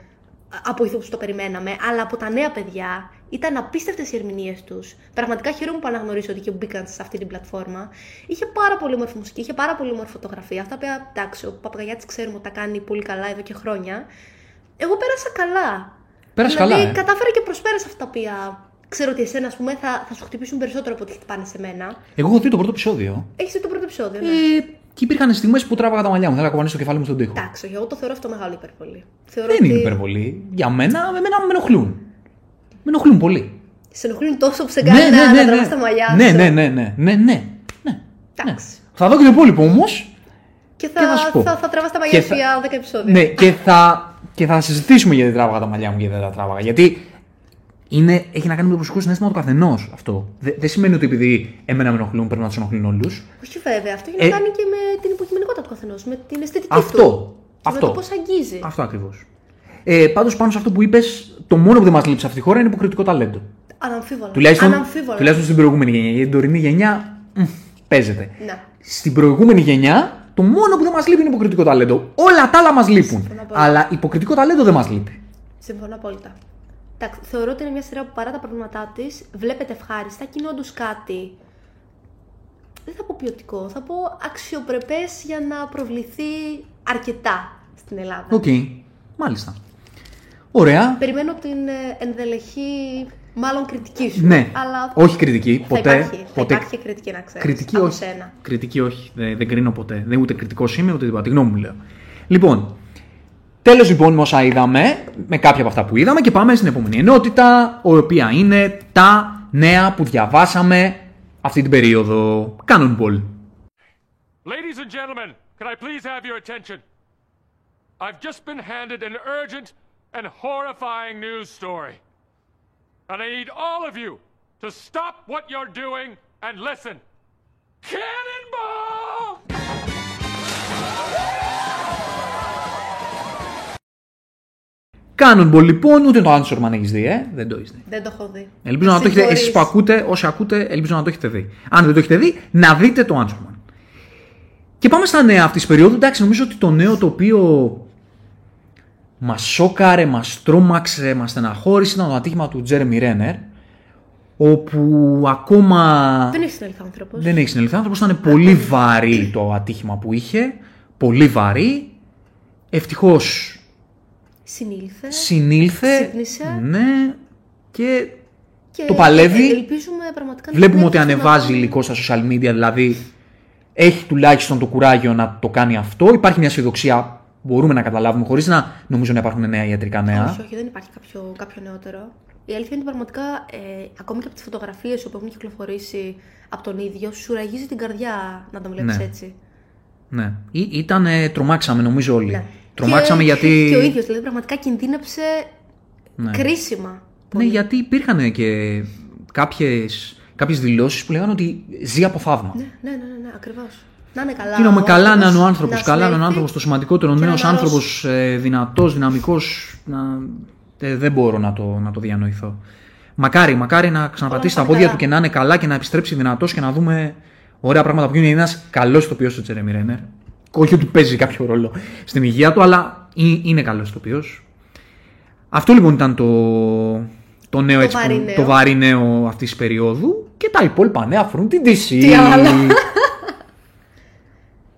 από ηθοποιούς που το περιμέναμε, αλλά από τα νέα παιδιά ήταν απίστευτες οι ερμηνείες τους. Πραγματικά χαίρομαι που αναγνωρίσω ότι και μπήκαν σε αυτή την πλατφόρμα. Είχε πάρα πολύ όμορφη μουσική, είχε πάρα πολύ όμορφη φωτογραφία. Αυτά που εντάξει, ο Παπαγιάτης ξέρουμε ότι τα κάνει πολύ καλά εδώ και χρόνια. Εγώ πέρασα καλά. Πέρασε δηλαδή, καλά, ε. κατάφερα και προσπέρασα αυτά τα οποία ξέρω ότι εσένα, ας πούμε, θα, θα σου χτυπήσουν περισσότερο από ό,τι χτυπάνε σε μένα. Εγώ έχω δει το πρώτο επεισόδιο. Έχεις δει το πρώτο επεισόδιο, ναι. Ε, και υπήρχαν στιγμές που τράβαγα τα μαλλιά μου. Θέλω να κομμανίσω το κεφάλι μου στον τοίχο. Εντάξει, όχι, εγώ το θεωρώ αυτό μεγάλο υπερβολή. Θεωρώ Δεν ότι είναι υπερβολή. Για μένα, εμένα με ενοχλούν. Με ενοχλούν πολύ. Σε ενοχλούν τόσο που σε κάνει να, να τραβάς τα μαλλιά ναι, σου. ναι, ναι, ναι, ναι, ναι, ναι. Εντάξει. Θα δω και το υπόλοιπο όμως. Και Και θα σου θα, πω. θα, θα, τραβάς τα Και μαλλιά σου θα- για 10 επεισόδια. Ναι, και θα, και θα συζητήσουμε γιατί τράβαγα τα μαλλιά μου και δεν τα τράβαγα. Γιατί είναι, έχει να κάνει με το προσωπικό συνέστημα του καθενός αυτό. Δε- δεν σημαίνει ότι επειδή εμένα με ενοχλούν πρέπει να τους ενοχλούν όλους. Όχι βέβαια, αυτό έχει Ε, να κάνει και με την υποκειμενικότητα του καθενός, με την αισθητική Αυτό. του. Και Αυτό. με το πώς αγγίζει. Αυτό ακριβώς. Ε, Πάντως πάνω σε αυτό που είπες, το μόνο που δεν μας λείπει σε αυτή τη χώρα είναι υποκριτικό ταλέντο. Αναμφίβολα. Τουλάχιστον, Αναμφίβολα. τουλάχιστον στην προηγούμενη γενιά. Γιατί την τωρινή γενιά μ, παίζεται. Ναι. Στην προηγούμενη γενιά, το μόνο που δεν μας λείπει είναι υποκριτικό ταλέντο. Όλα τα άλλα μας λείπουν. Συμφωνώ πολύ. Αλλά υποκριτικό ταλέντο δεν μας λείπει. Συμφωνώ απόλυτα. Εντάξει, θεωρώ ότι είναι μια σειρά που παρά τα προβλήματά της βλέπεται ευχάριστα και είναι όντως κάτι. Δεν θα πω ποιοτικό, θα πω αξιοπρεπές για να προβληθεί αρκετά στην Ελλάδα. Οκ. Μάλιστα. Ωραία. Περιμένω την ε, ενδελεχή, μάλλον κριτική σου. Ναι. Αλλά Όχι κριτική. θα Ποτέ. υπάρχει, θα ποτέ. υπάρχει και κριτική να ξέρεις. Κριτική από όχι. Σένα. Κριτική όχι. Δεν, δεν κρίνω ποτέ. Δεν ούτε κριτικός είμαι ούτε τίποτα. Τη γνώμη μου λέω. Λοιπόν, τέλο λοιπόν με όσα είδαμε, με κάποια από αυτά που είδαμε και πάμε στην επόμενη ενότητα, η οποία είναι τα νέα που διαβάσαμε αυτή την περίοδο. Cannonball. Ladies and gentlemen, can I please have your attention? I've just been handed an urgent and horrifying news story. And I need all of you to stop what you're doing and listen. Cannonball! Cannonball λοιπόν, ούτε το Answerman έχεις δει, ε. Δεν το έχεις δει. Δεν το έχω δει. Ελπίζω να το έχετε, Συγχωρείς. εσείς που ακούτε, όσοι ακούτε, ελπίζω να το έχετε δει. Αν δεν το έχετε δει, να δείτε το Answerman. Και πάμε στα νέα αυτής της περίοδου. Εντάξει, νομίζω ότι το νέο το οποίο μας σόκαρε, μας τρόμαξε, μας στεναχώρησε ήταν το ατύχημα του Τζέρεμι Ρένερ. Όπου ακόμα Δεν έχει συνέλθει άνθρωπος. δεν έχει συνελθεί άνθρωπος. Ήταν πολύ βαρύ το ατύχημα που είχε. Πολύ βαρύ. Ευτυχώς Συνήλθε. συνήλθε. Ξύπνησε. Ναι. Και και το παλεύει. ε, Ελπίζουμε πραγματικά να Βλέπουμε ότι συνέλθει ανεβάζει να- υλικό στα social media, δηλαδή έχει τουλάχιστον το κουράγιο να το κάνει αυτό. Υπάρχει μια αισιοδοξία, μπορούμε να καταλάβουμε, χωρίς να νομίζω να υπάρχουν νέα ιατρικά νέα. Όχι, όχι, δεν υπάρχει κάποιο, κάποιο νεότερο. Η αλήθεια είναι ότι πραγματικά, ε, ακόμη και από τις φωτογραφίες που έχουν κυκλοφορήσει από τον ίδιο, σου ραγίζει την καρδιά να τον βλέπεις Ναι. έτσι. Ναι. Ή, ήταν, ε, τρομάξαμε νομίζω όλοι. Ναι. Τρομάξαμε και, γιατί. Και ο ίδιος, δηλαδή πραγματικά κινδύνεψε Ναι. κρίσιμα. Ναι, γιατί υπήρχαν και κάποιες, κάποιες δηλώσεις που λέγανε ότι ζει από θαύμα. Ναι, ναι, ναι, ναι, ναι ακριβώς. Να είναι καλά. Τι να με ο καλά να άνθρωπος, είναι ο άνθρωπος, να καλά να είναι ο συνέλθει. άνθρωπος, το σημαντικότερο, και νέος να άνθρωπος, ναρώσει. δυνατός, δυναμικός. Να... Ε, δεν μπορώ να το, να το διανοηθώ. Μακάρι, μακάρι να ξαναπατήσει τα Όλα πάνε πόδια καλά. του και να είναι καλά και να επιστρέψει δυνατός και να δούμε ωραία πράγματα που είναι ένας καλός ηθοποιός ο Τζέρεμι Ρένερ. Όχι ότι παίζει κάποιο ρόλο στην υγεία του, αλλά ε- είναι καλός ηθοποιό. Αυτό λοιπόν ήταν το, το νέο Το έτσι, που- βαρύ νέο. το βαρύ νέο αυτής της περίοδου. Και τα υπόλοιπα νέα αφορούν την DC. Τι άλλο.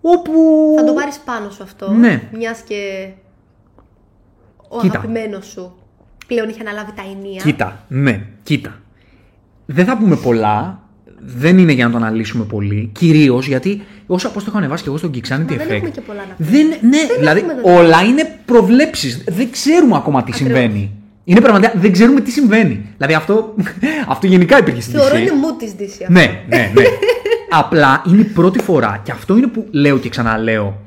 Όπου. Θα το πάρεις πάνω σου αυτό. Ναι. Μιας και ο Κοίτα. αγαπημένος σου πλέον είχε αναλάβει τα ενία. Κοίτα, ναι, κοίτα. Δεν θα πούμε πολλά. Δεν είναι για να το αναλύσουμε πολύ. Κυρίως γιατί όσα πώ το έχω ανεβάσει και εγώ στον Geeksanity Μα δεν Effect. έχουμε και πολλά να πούμε. Δεν, ναι, δηλαδή έχουμε δεδομένα. όλα είναι προβλέψεις. Δεν ξέρουμε ακόμα τι Ακριβώς. συμβαίνει. Είναι πραγματικά δεν ξέρουμε τι συμβαίνει. Δηλαδή αυτό, [LAUGHS] αυτό γενικά υπήρχε στην Θεωρώ DC. είναι μου της Δύσης. αυτό. Ναι, ναι, ναι. [LAUGHS] Απλά είναι η πρώτη φορά και αυτό είναι που λέω και ξαναλέω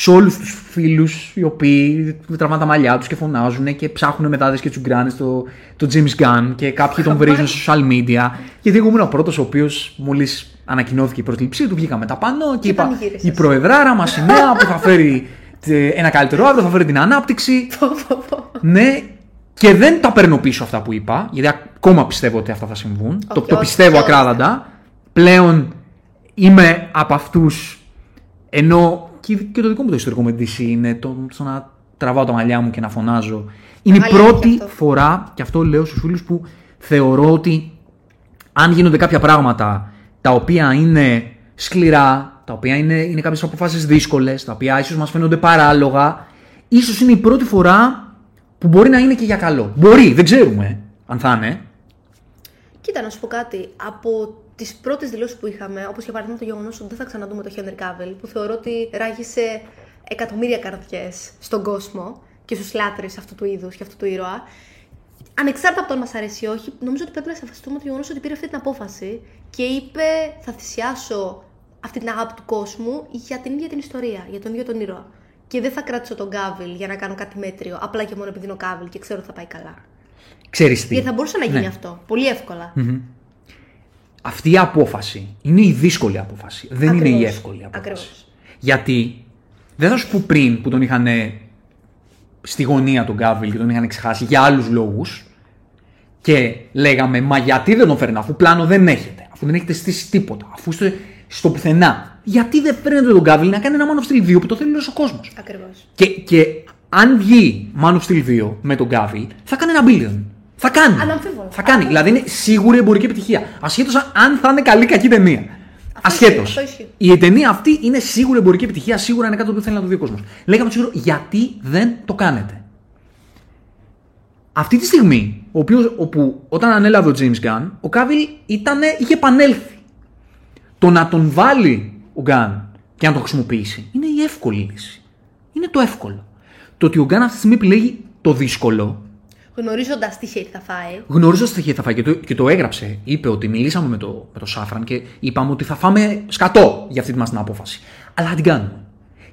σε όλους τους φίλους οι οποίοι τραβάνε τα μαλλιά τους και φωνάζουν και ψάχνουν μετά και του γκράνε το, το James Gunn και κάποιοι τον βρίζουν [LAUGHS] στα social media. Γιατί εγώ ήμουν ο πρώτος ο οποίος μόλις ανακοινώθηκε η προσλήψή του, βγήκα μετά πάνω και, είπα: πανηγύρισες. Η προεδράρα μας η νέα που θα φέρει ε, ένα καλύτερο αύριο, θα φέρει την ανάπτυξη. [LAUGHS] Ναι, και δεν τα παίρνω πίσω αυτά που είπα, γιατί ακόμα πιστεύω ότι αυτά θα συμβούν. το, Όχι, το όχι, πιστεύω όχι. ακράδαντα. Πλέον είμαι από αυτούς. Ενώ και, και το δικό μου το ιστορικό με DC είναι το, στο να τραβάω τα μαλλιά μου και να φωνάζω. Είναι η Αλήθεια πρώτη αυτό. φορά, και αυτό λέω στους φίλους που θεωρώ ότι αν γίνονται κάποια πράγματα τα οποία είναι σκληρά, τα οποία είναι, είναι κάποιες αποφάσεις δύσκολες, τα οποία ίσως μας φαίνονται παράλογα, ίσως είναι η πρώτη φορά που μπορεί να είναι και για καλό. Μπορεί, δεν ξέρουμε αν θα είναι. Κοίτα, να σου πω κάτι. Από τις πρώτες δηλώσεις που είχαμε, όπως για παράδειγμα το γεγονός ότι δεν θα ξαναδούμε το Χένρι Κάβελ, που θεωρώ ότι ράγισε εκατομμύρια καρδιές στον κόσμο και στους λάτρε αυτού του είδους και αυτού του ήρωα. Ανεξάρτητα από το αν μας αρέσει ή όχι, νομίζω ότι πρέπει να σεβαστούμε το γεγονός ότι πήρε αυτή την απόφαση και είπε: Θα θυσιάσω αυτή την αγάπη του κόσμου για την ίδια την ιστορία, για τον ίδιο τον ήρωα. Και δεν θα κρατήσω τον Κάβιλ για να κάνω κάτι μέτριο, απλά και μόνο επειδή είναι ο Κάβιλ και ξέρω ότι θα πάει καλά. Ξέρεις τι. Γιατί θα μπορούσε να γίνει Ναι. αυτό πολύ εύκολα. Αυτή η απόφαση είναι η δύσκολη απόφαση. Δεν είναι η Ακριβώς. εύκολη απόφαση. Ακριβώς. Γιατί δεν θα σου πω πριν που τον είχαν στη γωνία τον Γκάβιλ και τον είχαν ξεχάσει για άλλους λόγους. Και λέγαμε, μα γιατί δεν τον φέρνει, αφού πλάνο δεν έχετε, αφού δεν έχετε στήσει τίποτα, αφού είστε στο πουθενά. Γιατί δεν φέρνετε τον Γκάβιλ να κάνει ένα Man of Steel 2 που το θέλει όλος ο κόσμος. Ακριβώς. Και, και αν βγει Man of Steel 2 με τον Γκάβιλ, θα κάνει ένα billion. Θα κάνει. Αναμφίβολα. Θα κάνει. Δηλαδή είναι σίγουρη εμπορική επιτυχία. Ασχέτως αν θα είναι καλή ή κακή ταινία. Ασχέτως. αυτό ισχύει. Η ταινία αυτή είναι σίγουρη εμπορική επιτυχία, σίγουρα είναι κάτι που θέλει να το δει ο κόσμος. Λέγαμε του γιατί δεν το κάνετε. Αυτή τη στιγμή, ο οποίος, όπου όταν ανέλαβε ο James Gunn, ο Κάβιλ ήτανε, είχε επανέλθει. Το να τον βάλει ο Γκάν και να τον χρησιμοποιήσει είναι η εύκολη λύση. Είναι το εύκολο. Το ότι ο Γκάν αυτή τη στιγμή επιλέγει το δύσκολο, Γνωρίζοντας τι χέρι θα φάει. γνωρίζοντας τι θα φάει και το, και το έγραψε, είπε ότι μιλήσαμε με το, με το Σάφραν και είπαμε ότι θα φάμε σκατό για αυτή μας την απόφαση. Αλλά θα την κάνουμε.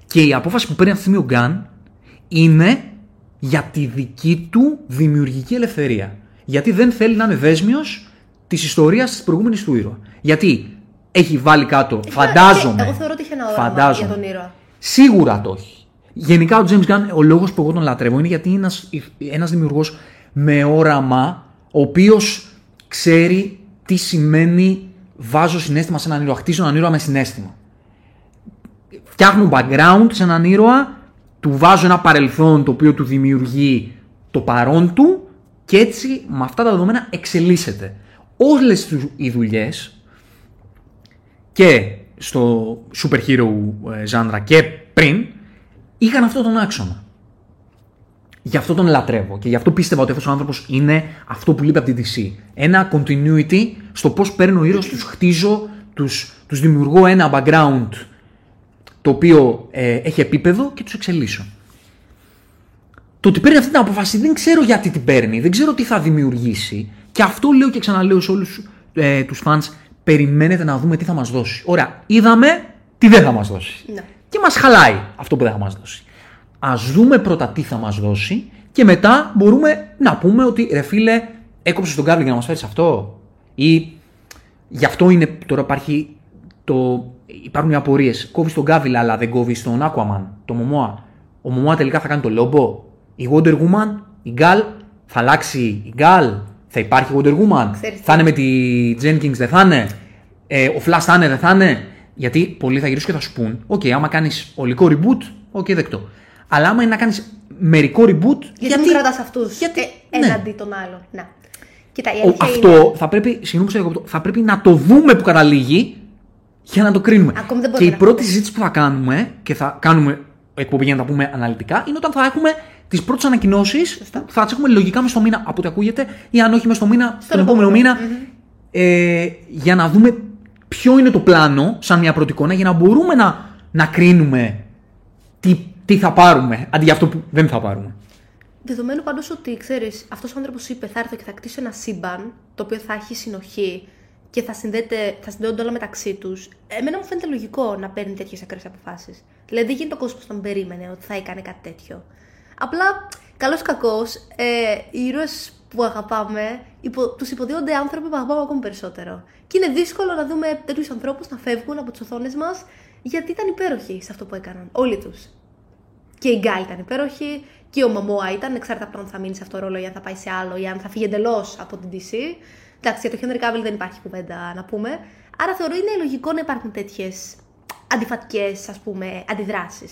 Και η απόφαση που παίρνει αυτή τη στιγμή ο Γκάν είναι για τη δική του δημιουργική ελευθερία. Γιατί δεν θέλει να είναι δέσμιος της ιστορίας της προηγούμενης του ήρωα. Γιατί έχει βάλει κάτω, φαντάζομαι. Εγώ θεωρώ ότι είχε ένα όραμα φαντάζομαι, για τον ήρωα. Σίγουρα το έχει. Γενικά ο James Gunn, ο λόγος που εγώ τον λατρεύω είναι γιατί είναι ένας, ένας δημιουργός με όραμα, ο οποίος ξέρει τι σημαίνει βάζω συνέστημα σε έναν ήρωα, χτίζω έναν ήρωα με συνέστημα. Φτιάχνω background σε έναν ήρωα, του βάζω ένα παρελθόν το οποίο του δημιουργεί το παρόν του και έτσι με αυτά τα δεδομένα εξελίσσεται. Όλες τους οι δουλειές και στο super hero ε, ζάντρα και πριν είχαν αυτό τον άξονα. Γι' αυτό τον λατρεύω και γι' αυτό πίστευα ότι αυτός ο άνθρωπος είναι αυτό που λείπει από την DC. Ένα continuity στο πώς παίρνω ήρωες, τους χτίζω, τους, τους δημιουργώ ένα background το οποίο ε, έχει επίπεδο και τους εξελίσσω. Το ότι παίρνει αυτή την απόφαση δεν ξέρω γιατί την παίρνει, δεν ξέρω τι θα δημιουργήσει. Και αυτό λέω και ξαναλέω σε όλους ε, τους fans, περιμένετε να δούμε τι θα μας δώσει. Ωραία, είδαμε τι δεν θα μας δώσει. Ναι. Και μας χαλάει αυτό που δεν θα μας δώσει. Ας δούμε πρώτα τι θα μας δώσει και μετά μπορούμε να πούμε ότι ρε φίλε, έκοψε τον κάβλι για να μας φέρεις αυτό. Ή γι' αυτό είναι, τώρα υπάρχει το, υπάρχουν οι απορίες. Κόβεις τον Γκάβιλ αλλά δεν κόβεις τον Aquaman, το Μωμόα. Ο Μομόα τελικά θα κάνει το Λόμπο. Η Wonder Woman, η Gal, θα αλλάξει η Gal. Θα υπάρχει η Wonder Woman. Ξέρεις τι. θα είναι με τη Jenkins, δεν θα είναι. Ε, ο Flash θα είναι, δεν θα είναι. Γιατί πολλοί θα γυρίσουν και θα σου πούν: Οκ, άμα κάνεις ολικό reboot, ok, δεκτό. Αλλά άμα είναι να κάνεις μερικό reboot. Γιατί, μην κρατάς αυτούς γιατί- ε, ναι. έναντι των άλλων. Να. Κοίτα, η Ο- αλήθεια αυτό είναι. θα πρέπει, συγγνώμη που σε διακόπτω, θα πρέπει να το δούμε που καταλήγει για να το κρίνουμε. Ακόμη δεν και μπορούμε η να πρώτη πούμε. συζήτηση που θα κάνουμε και θα κάνουμε εκπομπή για να τα πούμε αναλυτικά είναι όταν θα έχουμε τις πρώτες ανακοινώσεις. Σωστά. Θα τις έχουμε λογικά μες στο μήνα από ό,τι ακούγεται, ή αν όχι μες στο μήνα, τον επόμενο επόμενο. μήνα. Ε, για να δούμε ποιο είναι το πλάνο, σαν μια πρώτη εικόνα, για να μπορούμε να, να κρίνουμε τι, τι θα πάρουμε αντί για αυτό που δεν θα πάρουμε. Δεδομένου πάντως ότι ξέρεις, αυτός ο άνθρωπος είπε θα έρθω και θα κτίσω ένα σύμπαν το οποίο θα έχει συνοχή και θα, συνδέεται, θα συνδέονται όλα μεταξύ τους. Εμένα μου φαίνεται λογικό να παίρνει τέτοιες ακραίες αποφάσεις. Δηλαδή δεν γίνεται ο κόσμος να τον περίμενε ότι θα έκανε κάτι τέτοιο. Απλά, καλός ή κακός, ε, οι ήρωες που αγαπάμε υπο, τους υποδίονται άνθρωποι που αγαπάμε ακόμη περισσότερο. Και είναι δύσκολο να δούμε τέτοιους ανθρώπους να φεύγουν από τις οθόνες μας γιατί ήταν υπέροχοι σε αυτό που έκαναν. Όλοι τους. Και η Γκάλ ήταν υπέροχη και ο Μαμόα ήταν, εξάρτητα από το αν θα μείνει σε αυτό το ρόλο ή αν θα πάει σε άλλο ή αν θα φύγει εντελώς από την DC. Εντάξει, για το Henry Cavill δεν υπάρχει κουβέντα να πούμε. Άρα θεωρώ είναι λογικό να υπάρχουν τέτοιες αντιφατικές, ας πούμε, αντιδράσεις.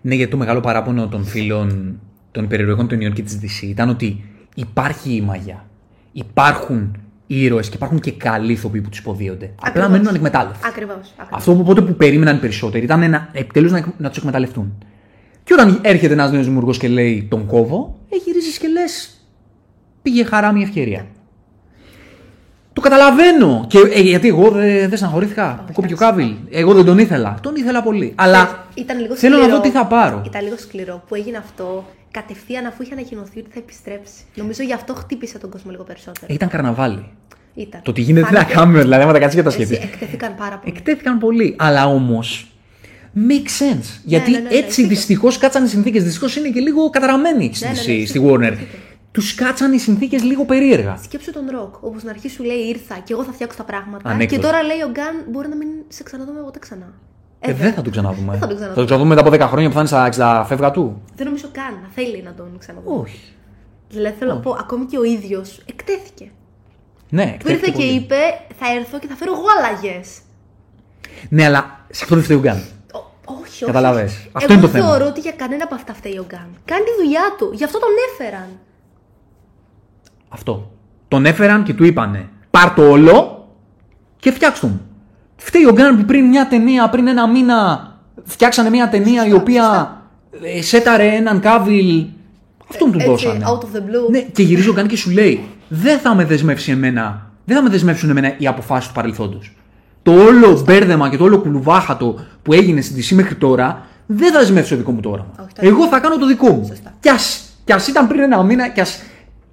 Ναι, γιατί το μεγάλο παράπονο των φίλων των υπερηρωικών του New York και της DC ήταν ότι υπάρχει η μαγιά. Υπάρχουν ήρωες και υπάρχουν και καλοί ηθοποιοί που τους υποδίονται. Απλά Ακριβώς. μένουν ανεκμετάλλευτοι. Ακριβώς. Αυτό που οπότε που περίμεναν οι περισσότεροι ήταν να, επιτέλους να, να τους εκμεταλλευτούν. Και όταν έρχεται ένας νέος δημιουργός και λέει τον κόβω, ε, γυρίζει και λες. Πήγε χαρά μια ευκαιρία. Το καταλαβαίνω. Και, ε, γιατί εγώ δεν δεν στεναχωρήθηκα που κόπηκε ο Κάβιλ. Εγώ δεν τον ήθελα. Τον ήθελα πολύ. Αλλά Ήταν λίγο θέλω να σκληρό. δω τι θα πάρω. Ήταν λίγο σκληρό που έγινε αυτό κατευθείαν αφού είχε ανακοινωθεί ότι θα επιστρέψει. Νομίζω γι' αυτό χτύπησε τον κόσμο λίγο περισσότερο. Ε, Ήταν καρναβάλι. Ήταν. Το τι γίνεται τι να Φάνηκε- κάνουμε, δηλαδή, άμα τα κάτσεις και τα Εσύ, σχετικά. εκτέθηκαν πάρα πολύ. Εκτέθηκαν πολύ. Αλλά όμως. Make sense. Γιατί ναι, ναι, ναι, έτσι ισχύει. δυστυχώς κάτσαν οι συνθήκες. Δυστυχώς είναι και λίγο καταραμένοι στη, Ναι, ναι, ναι, στη- ισχύει. στη Warner. Ισχύει. Τους κάτσαν οι συνθήκες λίγο περίεργα. Σκέψου τον ροκ, όπου στην αρχή σου λέει ήρθα και εγώ θα φτιάξω τα πράγματα. Ανέκδοτο. Και τώρα λέει ο Γκάν μπορεί να μην σε ξαναδούμε ποτέ ξανά. Ε, δεν θα τον ξαναδούμε. Δεν θα τον Θα ξαναδούμε. τον ξαναδούμε μετά από 10 χρόνια που θα είναι στα 60 φεύγα του. Δεν νομίζω καν να θέλει να τον ξαναδούμε. Όχι. Δηλαδή θέλω να πω, ακόμη και ο ίδιος εκτέθηκε. Ναι, Του ήρθε εκτέθηκε και πολύ. είπε, θα έρθω και θα φέρω εγώ αλλαγέ. Ναι, αλλά σε αυτό δεν φταίει ο Γκάν. Όχι, όχι. Καταλαβες. όχι. Αυτό Εγώ είναι το θέμα. θεωρώ ότι για κανένα από αυτά φταίει ο Γκάν. Κάνει τη δουλειά του. Γι' αυτό τον έφεραν. Αυτό. Τον έφεραν και του είπανε πάρ το όλο και φτιάξ' το μου. Φταίει ο Γκάν που πριν μια ταινία, πριν ένα μήνα φτιάξανε μια ταινία η οποία ε, σέταρε έναν κάβιλ. Αυτόν του Έτσι, δώσανε. out of the blue. Ναι, και γυρίζει ο Γκάν και σου λέει δεν θα με δεσμεύσει εμένα, δεν θα με δεσμεύσουν εμένα οι αποφάσεις του παρελθόντος. Το όλο μπέρδεμα και το όλο κουλουβάχατο που έγινε στην DC μέχρι τώρα δεν θα δεσμεύσει το δικό μου το όραμα. Όχι, το Εγώ θα κάνω το δικό μου. Σωστά. Κι ας, κι ας ήταν πριν ένα μήνα, κι ας,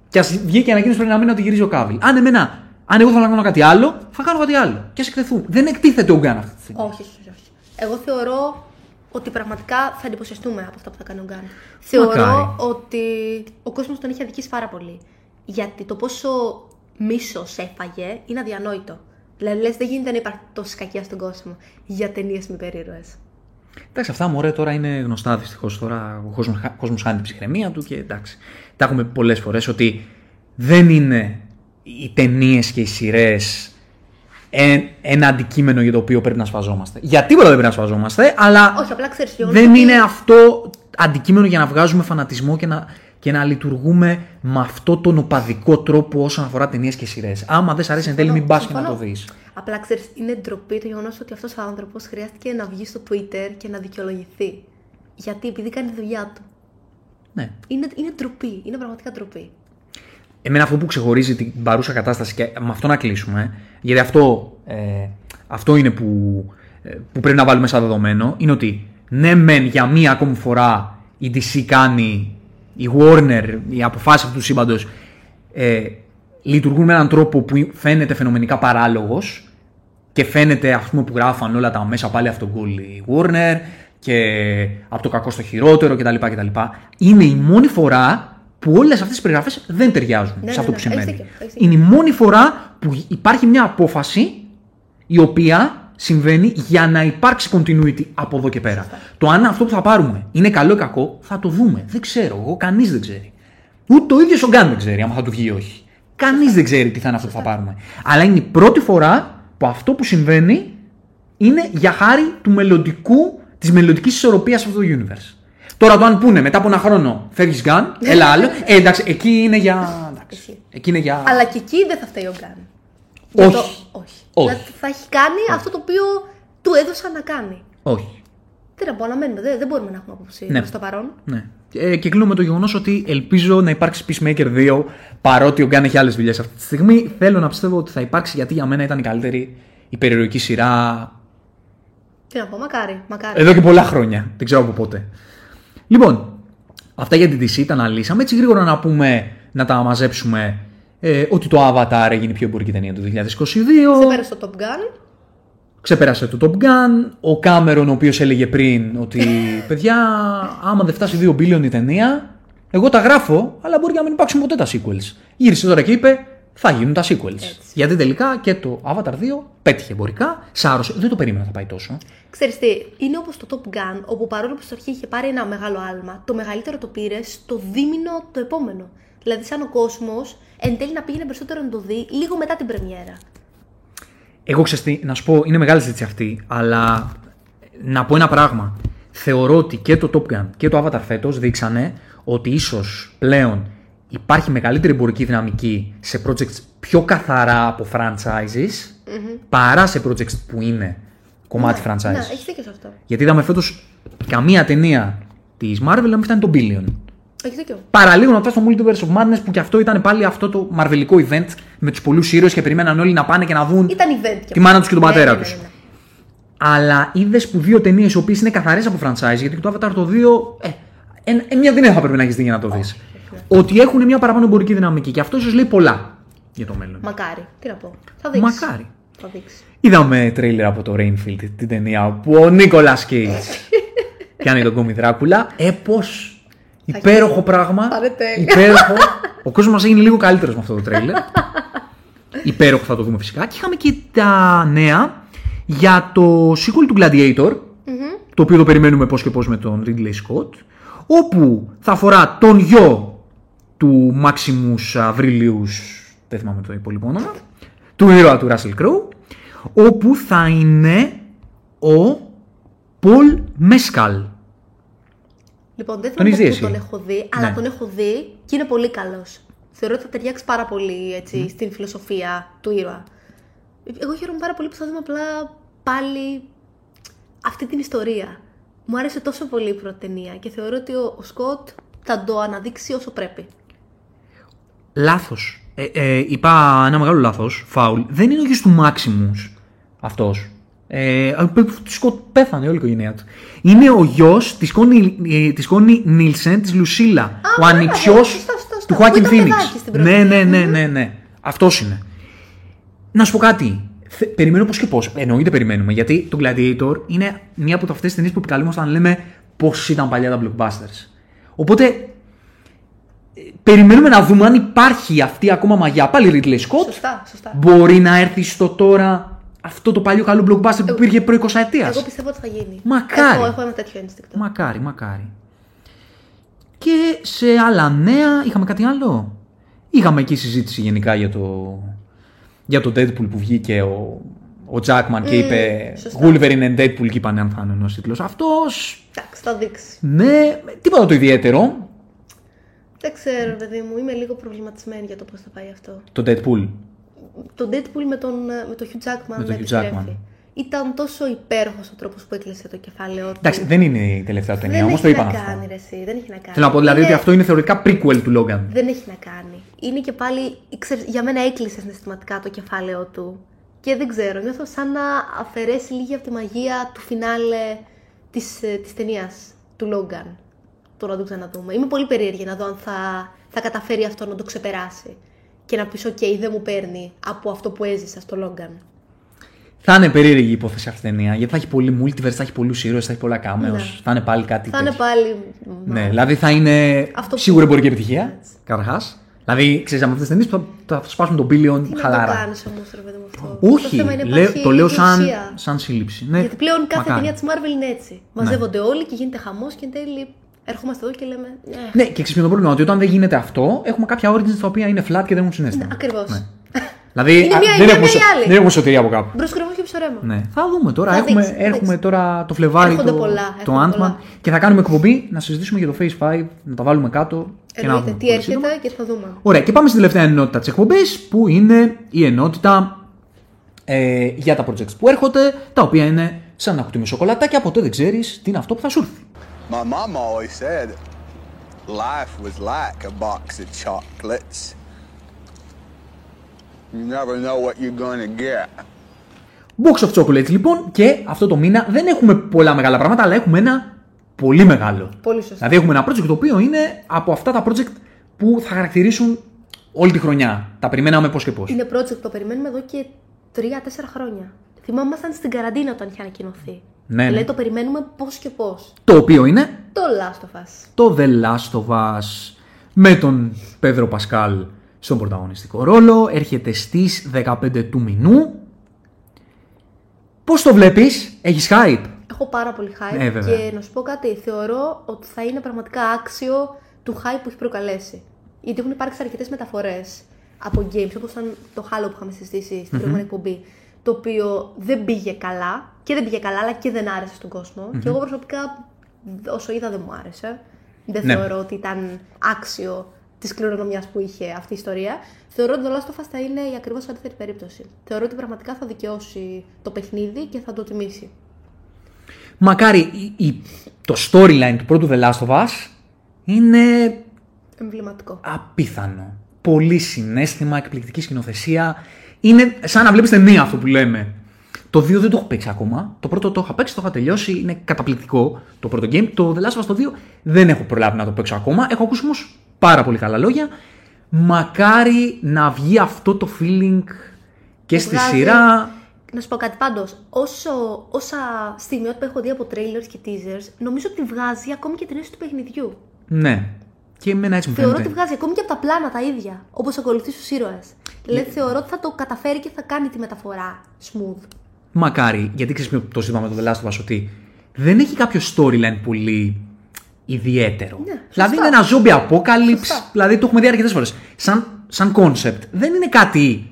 κι ας βγήκε ανακοίνωση πριν ένα μήνα ότι γυρίζει ο Κάβιλ. Αν εμένα, αν εγώ θέλω να κάνω κάτι άλλο, θα κάνω κάτι άλλο. Και ας εκτεθούν. Δεν εκτίθεται ο Γκάν αυτή τη στιγμή. Όχι, όχι, όχι. Εγώ θεωρώ ότι πραγματικά θα εντυπωσιαστούμε από αυτά που θα κάνει ο Γκάν. Θεωρώ Μακάρι. ότι ο κόσμος τον έχει αδικήσει πάρα πολύ. Γιατί το πόσο μίσος έφαγε είναι αδιανόητο. Δηλαδή, λες, δεν γίνεται να υπάρχει τόση κακία στον κόσμο για ταινίες με περίρωε. Εντάξει, αυτά μωρέ τώρα είναι γνωστά δυστυχώς. Τώρα ο κόσμος κόσμος χάνει την ψυχραιμία του και εντάξει. Τα έχουμε πολλές φορές ότι δεν είναι οι ταινίες και οι σειρές ένα αντικείμενο για το οποίο πρέπει να σφαζόμαστε. Για τίποτα δεν πρέπει να σφαζόμαστε, αλλά Όχι, απλά ξέρεις δεν είναι αυτό αντικείμενο για να βγάζουμε φανατισμό και να, και να λειτουργούμε με αυτό τον οπαδικό τρόπο όσον αφορά ταινίες και σειρές. Άμα δεν σ' αρέσει εν τέλει, μην πας και να το δεις. Απλά ξέρεις, είναι ντροπή το γεγονός ότι αυτός ο άνθρωπος χρειάστηκε να βγει στο Twitter και να δικαιολογηθεί. Γιατί επειδή κάνει τη δουλειά του. Ναι. Είναι, είναι ντροπή. Είναι πραγματικά ντροπή. Εμένα αυτό που ξεχωρίζει την παρούσα κατάσταση και με αυτό να κλείσουμε, γιατί αυτό, ε, αυτό είναι που, ε, που πρέπει να βάλουμε σαν δεδομένο, είναι ότι ναι μεν για μία ακόμη φορά η DC κάνει, η Warner, οι αποφάσεις αυτού του σύμπαντος ε, λειτουργούν με έναν τρόπο που φαίνεται φαινομενικά παράλογος και φαίνεται ας πούμε που γράφαν όλα τα μέσα πάλι αυτό γκολ η Warner και από το κακό στο χειρότερο κτλ. κτλ. Είναι η μόνη φορά που όλες αυτές τις περιγραφές δεν ταιριάζουν Ναι, σε αυτό ναι, που ναι, έχεις συμβαίνει. δίκιο, έχεις δίκιο. Είναι η μόνη φορά που υπάρχει μια απόφαση η οποία συμβαίνει για να υπάρξει continuity από εδώ και πέρα. Το αν αυτό που θα πάρουμε είναι καλό ή κακό θα το δούμε. Δεν ξέρω. Εγώ κανείς δεν ξέρει. Ούτε ο ίδιο ο Γκάν δεν ξέρει αν θα του βγει ή όχι. Κανείς δεν ξέρει τι θα είναι αυτό που θα πάρουμε. Αλλά είναι η πρώτη φορά που αυτό που συμβαίνει είναι για χάρη του μελλοντικού, της μελλοντικής ισορροπίας σε αυτό το universe. Τώρα το αν πούνε μετά από ένα χρόνο φεύγεις Γκάν, έλα άλλο. [LAUGHS] Ε, εντάξει, εκεί είναι για. εντάξει, Ισχύει. εκεί είναι για. Αλλά και εκεί δεν θα φταίει ο Γκάν. Όχι. Για το- όχι. Όχι. Δηλαδή θα έχει κάνει αυτό το οποίο του έδωσαν να κάνει. Όχι. Τι να πω, αναμένουμε. Δεν, δεν μπορούμε να έχουμε άποψη Ναι. προς το παρόν. Ναι. Ε, και κλείνω με το γεγονός ότι ελπίζω να υπάρξει Peacemaker 2 παρότι ο Γκάν έχει άλλες δουλειές αυτή τη στιγμή. Θέλω να πιστεύω ότι θα υπάρξει γιατί για μένα ήταν η καλύτερη υπερηρωική σειρά Τι να πω, μακάρι. μακάρι. εδώ και πολλά χρόνια. Δεν ξέρω από πότε. Λοιπόν, αυτά για την DC τα αναλύσαμε. Έτσι γρήγορα να πούμε, να τα μαζέψουμε ε, ότι το Avatar έγινε η πιο εμπορική ταινία του 2022. Ξεπέρασε το Top Gun. Ξεπέρασε το Top Gun. Ο Κάμερον, ο οποίος έλεγε πριν ότι [LAUGHS] παιδιά, άμα δεν φτάσει 2 billion η ταινία, εγώ τα γράφω, αλλά μπορεί να μην υπάρξουν ποτέ τα sequels. Γύρισε τώρα και είπε, θα γίνουν τα sequels. Γιατί τελικά και το Avatar 2 πέτυχε εμπορικά, σάρωσε. Δεν το περίμενα να θα πάει τόσο. Ξέρεις τι, είναι όπως το Top Gun, όπου παρόλο που στο αρχή είχε πάρει ένα μεγάλο άλμα, το μεγαλύτερο το πήρε στο δίμηνο το επόμενο. Δηλαδή, σαν ο κόσμος εν τέλει να πήγαινε περισσότερο να το δει λίγο μετά την πρεμιέρα. Εγώ ξέρω τι, να σου πω, είναι μεγάλη συζήτηση αυτή, αλλά να πω ένα πράγμα. θεωρώ ότι και το Top Gun και το Avatar φέτος δείξανε ότι ίσως πλέον υπάρχει μεγαλύτερη εμπορική δυναμική σε projects πιο καθαρά από franchises παρά σε projects που είναι κομμάτι Ναι, franchise. Ναι, έχεις δίκιο σε αυτό. Γιατί είδαμε φέτος καμία ταινία της Marvel να μην φτάνει τον Billion. Έχει δίκιο. Παραλίγο να φτάσει στο Multiverse of Madness που και αυτό ήταν πάλι αυτό το μαρβελικό event με τους πολλούς ήρωες και περιμέναν όλοι να πάνε και να δουν Ήταν event και τη αυτό. μάνα τους και τον Ναι, πατέρα ναι, ναι, τους. ναι, ναι. Αλλά είδες που δύο ταινίες οι οποίες είναι καθαρές από franchise, γιατί το Avatar το 2. Ε, ε, ε, μια ταινία θα πρέπει να έχεις δει για να το δεις. Ότι έχουν μια παραπάνω εμπορική δυναμική. Και αυτό ίσω λέει πολλά για το μέλλον. Μακάρι. Τι να πω. Θα δείξεις. Μακάρι. Θα δείξεις. Είδαμε τρέιλερ από το Rainfield, την ταινία που ο Νίκολα Κέιτ κάνει τον κόμι Δράκουλα. Έπω. Υπέροχο πράγμα. Θα είναι τέλειο. Υπέροχο. [LAUGHS] Ο κόσμος μας έγινε λίγο καλύτερος με αυτό το τρέιλερ. Υπέροχο θα το δούμε φυσικά. Και είχαμε και τα νέα για το sequel του Gladiator. Το οποίο το περιμένουμε πώς και πώς με τον Ridley Scott. Όπου θα αφορά τον γιο του Maximus Avrilius. Δεν θυμάμαι το υπόλοιπο όνομα. Του ήρωα του Russell Crowe. Όπου θα είναι ο Paul Mescal. Λοιπόν, δεν Τον θυμάμαι έχεις δει πού εσύ; τον έχω δει, αλλά Ναι. τον έχω δει και είναι πολύ καλός. Θεωρώ ότι θα ταιριάξει πάρα πολύ έτσι, στην φιλοσοφία του ήρωα. Εγώ χαίρομαι πάρα πολύ που θα δούμε απλά πάλι αυτή την ιστορία. Μου άρεσε τόσο πολύ η πρώτη ταινία και θεωρώ ότι ο, ο Σκοτ θα το αναδείξει όσο πρέπει. Λάθος. Ε, ε, είπα ένα μεγάλο λάθος. Φάουλ. Δεν είναι ο γιος του Maximus αυτός. Ε, του Σκοτ πέθανε όλη η οικογένειά του. Είναι ο γιος της Κόνι, ε, της Κόνι Νίλσεν, της Λουσίλα. ο μπράβο, ανιψιός σωστά, σωστά, σωστά. του Που Χουάκιν ήταν Φίνιξ. παιδάκι στην πρώτη. Ναι, ναι, ναι, ναι, ναι. Αυτός είναι. Να σου πω κάτι. Θε- Περιμένω πώς και πώς. Εννοείται περιμένουμε. Γιατί το Gladiator είναι μία από αυτές τις ταινίες που επικαλούμαστε όταν λέμε πώς ήταν παλιά τα blockbusters. Οπότε ε, περιμένουμε να δούμε αν υπάρχει αυτή ακόμα μαγιά. Πάλι Ridley Scott. Σωστά, σωστά. Μπορεί να έρθει στο τώρα αυτό το παλιό καλό blockbuster που υπήρχε προ 20 ετία. Εγώ πιστεύω ότι θα γίνει. Μακάρι. Έχω, έχω ένα τέτοιο ένστικτο. Μακάρι, μακάρι. Και σε άλλα νέα, είχαμε κάτι άλλο; Είχαμε εκεί συζήτηση γενικά για το, για το Deadpool που βγήκε ο, ο Jackman και είπε σωστά. Wolverine and Deadpool και είπανε αν θα είναι ο τίτλος αυτός. Εντάξει, θα δείξει. Ναι, τίποτα το ιδιαίτερο. Δεν ξέρω, παιδί μου, είμαι λίγο προβληματισμένη για το πώς θα πάει αυτό. Το Deadpool. Το Deadpool με τον, με τον Hugh Jackman Με τον να Hugh επιστρέφει. Jackman. Ήταν τόσο υπέροχος ο τρόπος που έκλεισε το κεφάλαιό του. Εντάξει, δεν είναι η τελευταία ταινία, δεν όμως έχει το είπαν να αυτό. κάνει, ρε, εσύ, δεν έχει να κάνει. Θέλω να πω δηλαδή Είναι- ότι αυτό είναι θεωρητικά prequel του Logan. Δεν έχει να κάνει. Είναι και πάλι, ξέρεις, για μένα έκλεισε συναισθηματικά το κεφάλαιό του. Και δεν ξέρω, νιώθω σαν να αφαιρέσει λίγη από τη μαγεία του φινάλε της, ε, της ταινίας του Logan. Το να το ξαναδούμε. Είμαι πολύ περίεργη να δω αν θα, θα καταφέρει αυτό να το ξεπεράσει. Και να πεις, οκ, δεν μου παίρνει από αυτό που έζησα στο Logan. Θα είναι περίεργη η υπόθεση αυτή η ταινία γιατί θα έχει πολύ multiverse, θα έχει πολλούς ήρωες, θα έχει πολλά cameos. Ναι. Θα είναι πάλι κάτι Θα είναι τέτοιο. πάλι... Ναι, δηλαδή θα είναι Αυτό που- σίγουρα εμπορική επιτυχία. Καταρχάς. Δηλαδή, ξέρεις, με αυτές τις ταινίες θα, θα σπάσουν τον billion Τι να το χαλάρα. κάνεις όμως, ρε παιδί μου αυτό. Το Όχι, θέμα είναι λέω- υπάρχει το λέω σαν, ουσία. σαν σύλληψη. Ναι, Γιατί πλέον κάθε μακάρι. ταινία της Marvel είναι έτσι. Μαζεύονται όλοι και γίνεται χαμός και εν τέλει ερχόμαστε εδώ και λέμε. «Ε, Ναι, και ξέρεις το πρόβλημα ότι όταν δεν γίνεται αυτό, έχουμε κάποια origins τα οποία είναι flat και δεν έχουν συνέστημα. Ακριβώς. [LAUGHS] Δηλαδή, Είναι α, μία η δεν, μία, έχουμε, μία η σω- άλλη. δεν έχουμε σωτηρία από κάπου. Μπρος κρεμός και ψωρέμα. Ναι, θα δούμε τώρα. Θα έχουμε δείξει, θα έχουμε δείξει. τώρα το Φλεβάρι Έρχονται το, πολλά, το έρχονται Ant-Man πολλά. και θα κάνουμε εκπομπή να συζητήσουμε για το Phase 5, να τα βάλουμε κάτω και να Εννοείται δούμε. τι πολύ έρχεται σύντομα. και θα δούμε. Ωραία, και πάμε στην τελευταία ενότητα της εκπομπής που είναι η ενότητα ε, για τα projects που έρχονται, τα οποία είναι σαν ένα κουτί με σοκολατάκια, ποτέ δεν ξέρεις τι είναι αυτό που θα σου έρθει. My mom always said life was like a box of chocolates. You never know what you're gonna get. Box of Chocolates λοιπόν και αυτό το μήνα δεν έχουμε πολλά μεγάλα πράγματα, αλλά έχουμε ένα πολύ μεγάλο. Πολύ σωστά. Δηλαδή έχουμε ένα project το οποίο είναι από αυτά τα project που θα χαρακτηρίσουν όλη τη χρονιά. Τα περιμέναμε πώς και πώς. Είναι project που το περιμένουμε εδώ και 3-4 χρόνια. Θυμάμαι, ήμασταν στην καραντίνα όταν είχε ανακοινωθεί. Ναι, ναι. Δηλαδή το περιμένουμε πώς και πώς. Το οποίο είναι; Το Last of Us. το The Last of Us με τον Πέδρο Πασκάλ στον πρωταγωνιστικό ρόλο. Έρχεται στις 15 του μηνού. Πώς το βλέπεις, έχεις hype; Έχω πάρα πολύ hype Ε, βέβαια. και να σου πω κάτι. Θεωρώ ότι θα είναι πραγματικά άξιο του hype που έχει προκαλέσει. Γιατί έχουν υπάρξει αρκετές μεταφορές από games, όπως ήταν το Halo που είχαμε συζητήσει στην προηγούμενη εκπομπή. Το οποίο δεν πήγε καλά και δεν πήγε καλά, αλλά και δεν άρεσε στον κόσμο. Και εγώ προσωπικά όσο είδα δεν μου άρεσε. Δεν Ναι. θεωρώ ότι ήταν άξιο της κληρονομιάς που είχε αυτή η ιστορία. Θεωρώ ότι το Last of Us θα είναι η ακριβώς αντίθετη περίπτωση. Θεωρώ ότι πραγματικά θα δικαιώσει το παιχνίδι και θα το τιμήσει. Μακάρι η- η- το storyline του πρώτου The Last of Us είναι Εμβληματικό. απίθανο. Πολύ συνέστημα, εκπληκτική σκηνοθεσία. Είναι σαν να βλέπεις ταινία αυτό που λέμε. Το 2 δεν το έχω παίξει ακόμα. Το πρώτο το είχα παίξει, το είχα τελειώσει. Είναι καταπληκτικό το πρώτο game. Το The Last of Us το 2 δεν έχω προλάβει να το παίξω ακόμα. Έχω ακούσει όμως πάρα πολύ καλά λόγια. Μακάρι να βγει αυτό το feeling και στη Βγάζει- σειρά. Να σου πω κάτι πάντως. Όσα στιγμιότυπα έχω δει από trailers και teasers, νομίζω ότι βγάζει ακόμη και την αίσθηση του παιχνιδιού. Ναι. Και εμένα έτσι μου Θεωρώ φαίνεται. ότι βγάζει ακόμη και από τα πλάνα τα ίδια. Όπως ακολουθείς τους ήρωες. Δηλαδή θεωρώ ότι θα το καταφέρει και θα κάνει τη μεταφορά smooth. Μακάρι, γιατί ξέρεις το ζήτημα με το The Last of Us ότι δεν έχει κάποιο storyline πολύ ιδιαίτερο. Ναι, σωστά. δηλαδή είναι ένα zombie apocalypse, Σωστά. δηλαδή το έχουμε δει αρκετές φορές. Σαν, σαν concept. Δεν είναι κάτι.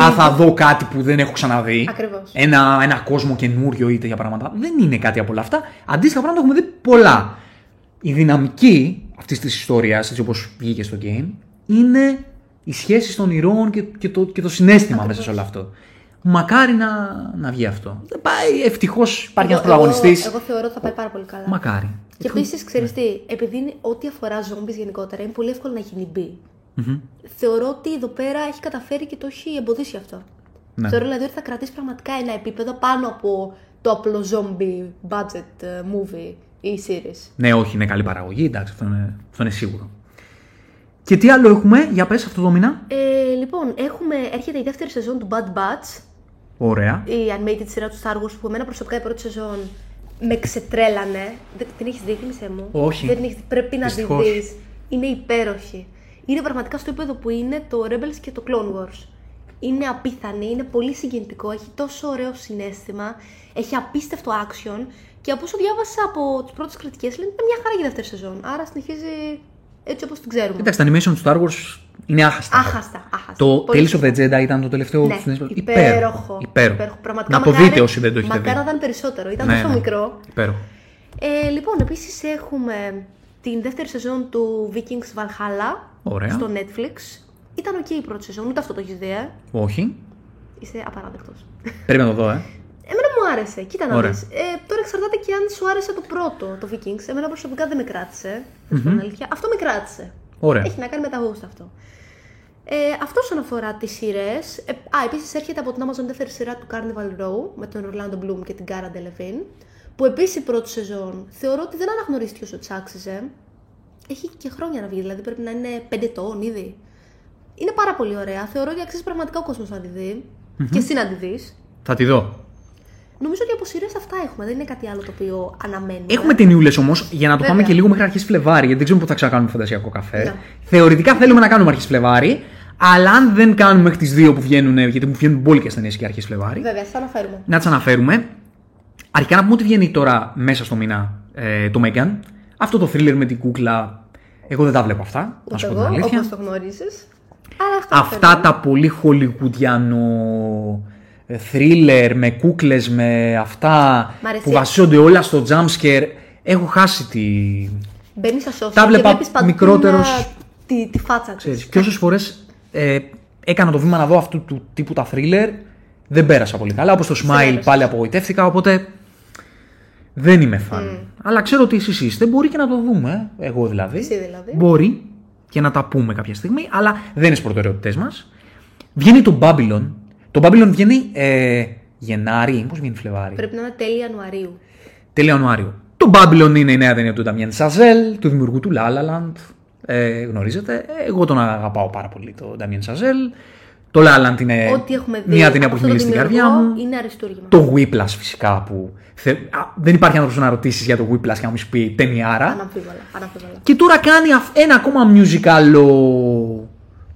Α, θα δω κάτι που δεν έχω ξαναδεί. Ακριβώς. Ένα, ένα κόσμο καινούριο ή τέτοια πράγματα. Δεν είναι κάτι από όλα αυτά. Αντίστοιχα πράγματα έχουμε δει πολλά. Η δυναμική αυτής της ιστορίας, έτσι όπως βγήκε στο game, είναι οι σχέσεις των ηρώων και, και, το, και το συνέστημα μέσα σε όλο αυτό. Μακάρι να, να βγει αυτό. Δεν πάει, ευτυχώς υπάρχει ένας Εγώ- εγώ- πρωταγωνιστής. Εγώ θεωρώ ότι θα πάει πάρα πολύ καλά. Μακάρι. Και επίσης, ξέρεις τι, επειδή είναι ό,τι αφορά zombies γενικότερα είναι πολύ εύκολο να γίνει B. Θεωρώ ότι εδώ πέρα έχει καταφέρει και το έχει εμποδίσει αυτό. Ναι. Θεωρώ δηλαδή ότι θα κρατήσει πραγματικά ένα επίπεδο πάνω από το απλό zombie budget ε, movie ή series. Ναι, όχι, είναι καλή παραγωγή, εντάξει, αυτό είναι, αυτό είναι σίγουρο. Και τι άλλο έχουμε, για πες αυτό το μήνα. Ε, λοιπόν, έχουμε, έρχεται η δεύτερη σεζόν του Bad Batch, Ωραία. η animated σειρά του Star Wars που εμένα προσωπικά η πρώτη σεζόν με ξετρέλανε. Δεν, την έχεις δει, θύμισε μου; Όχι. Δεν την έχεις δει. Πρέπει να τη Δυστυχώς. δεις. Είναι υπέροχη. Είναι πραγματικά στο επίπεδο που είναι το Rebels και το Clone Wars. Είναι απίθανη, είναι πολύ συγκινητικό, έχει τόσο ωραίο συνέστημα, έχει απίστευτο action και από όσο διάβασα από τις πρώτες κριτικές λένε είναι μια χαρά για δεύτερη σεζόν. Άρα συνεχίζει έτσι όπως την ξέρουμε. Εντάξει, τα animation του Star Wars είναι άχαστα. Άχαστα, άχαστα. Το Πολύ Tales of σωστά. the Jedi ήταν το τελευταίο Ναι, συνέστημα. υπέροχο. Υπέροχο. Πραγματικά, να το μακάρι- δείτε όσοι δεν το έχετε Μακάρι να δει. ήταν περισσότερο. Ήταν Ναι, τόσο ναι. μικρό. Υπέροχο. Ε, λοιπόν, επίσης έχουμε την δεύτερη σεζόν του Vikings Valhalla Ωραία. στο Netflix. Ήταν ok η πρώτη σεζόν, ούτε αυτό το έχεις δει, ε. Όχι. Είσαι απαράδεκτος. Πρέπει να το δω, ε. Εμένα μου άρεσε. Κοίτα να Ωραία. δεις. Ε, τώρα εξαρτάται και αν σου άρεσε το πρώτο, το Vikings. Εμένα προσωπικά δεν με κράτησε. Να σου πω την αλήθεια. Αυτό με κράτησε. Ωραία. Έχει να κάνει με τα γούστα αυτό. Ε, αυτός όσον αφορά τις σειρές. Ε, α, επίσης έρχεται από την Amazon δεύτερη σειρά του Carnival Row με τον Orlando Bloom και την Cara Delevingne. Που επίσης η πρώτη σεζόν θεωρώ ότι δεν αναγνωρίστηκε όσο της άξιζε. Έχει και χρόνια να βγει, δηλαδή πρέπει να είναι 5 ετών ήδη. Είναι πάρα πολύ ωραία. Θεωρώ ότι αξίζει πραγματικά ο κόσμος να τη δει. Και εσύ να τη δεις. Θα τη δω. Νομίζω ότι από σειρές αυτά έχουμε. Δεν είναι κάτι άλλο το οποίο αναμένουμε. Έχουμε ταινιούλες όμως, για να το Βέβαια. πάμε και λίγο μέχρι αρχέ Φλεβάρι, γιατί δεν ξέρουμε πότε θα ξανακάνουμε φαντασιακό καφέ. Ναι. Θεωρητικά θέλουμε να κάνουμε αρχέ Φλεβάρι, αλλά αν δεν κάνουμε μέχρι τις δύο που βγαίνουν, γιατί μου βγαίνουν μπόλικε ταινίε και αρχέ Φλεβάρι, Βέβαια, θα αναφέρουμε. να τις αναφέρουμε. Αρχικά να πούμε ότι βγαίνει τώρα μέσα στο μήνα ε, το Megan. Αυτό το thriller με την κούκλα. Εγώ δεν τα βλέπω αυτά. να Ούτε σου πω την εγώ, αλήθεια. όπως το γνωρίζεις. Αλλά αυτό Αυτά αναφέρουμε. τα πολύ χολιγουδιανο ε, thriller με κούκλες, με αυτά Μ' αρέσει. που βασίζονται όλα στο jumpscare. Έχω χάσει τη... Μπαίνεις στα social Τα και βλέπα βλέπεις παντού μικρότερος. να- Τη, τη φάτσα Ξέρεις, της. και όσες φορές ε, έκανα το βήμα να δω αυτού του τύπου τα thriller, δεν πέρασα πολύ καλά. Όπως το Smile Συνέβη. πάλι απογοητεύτηκα, οπότε δεν είμαι φαν. Αλλά ξέρω ότι εσείς είστε, μπορεί και να το δούμε, ε, εγώ δηλαδή. Εσύ δηλαδή. Μπορεί και να τα πούμε κάποια στιγμή, αλλά δεν είναι στις προτεραιότητες μας. Βγαίνει το Babylon. Το Babylon βγαίνει ε, Γενάρη, πώς βγαίνει Φλεβάρι; Πρέπει να είναι τέλη Ιανουαρίου. Τέλη Ιανουάριο. Το Babylon είναι η νέα ταινία του Damien Chazelle, του δημιουργού του La La Land. Ε, γνωρίζετε. Εγώ τον αγαπάω πάρα πολύ, το Damien Chazelle. Το La La Land είναι Ό,τι έχουμε δει. μια ταινία που από έχει αυτό μιλήσει το στην καρδιά δημιουργό μου. Είναι αριστούργημα. Το Whiplash φυσικά που. θε- Α, δεν υπάρχει άνθρωπος να ρωτήσεις για το Whiplash και να μου σου πει ταινιάρα. Αναμφίβολα. αναμφίβολα. Και τώρα κάνει αυ- ένα ακόμα musical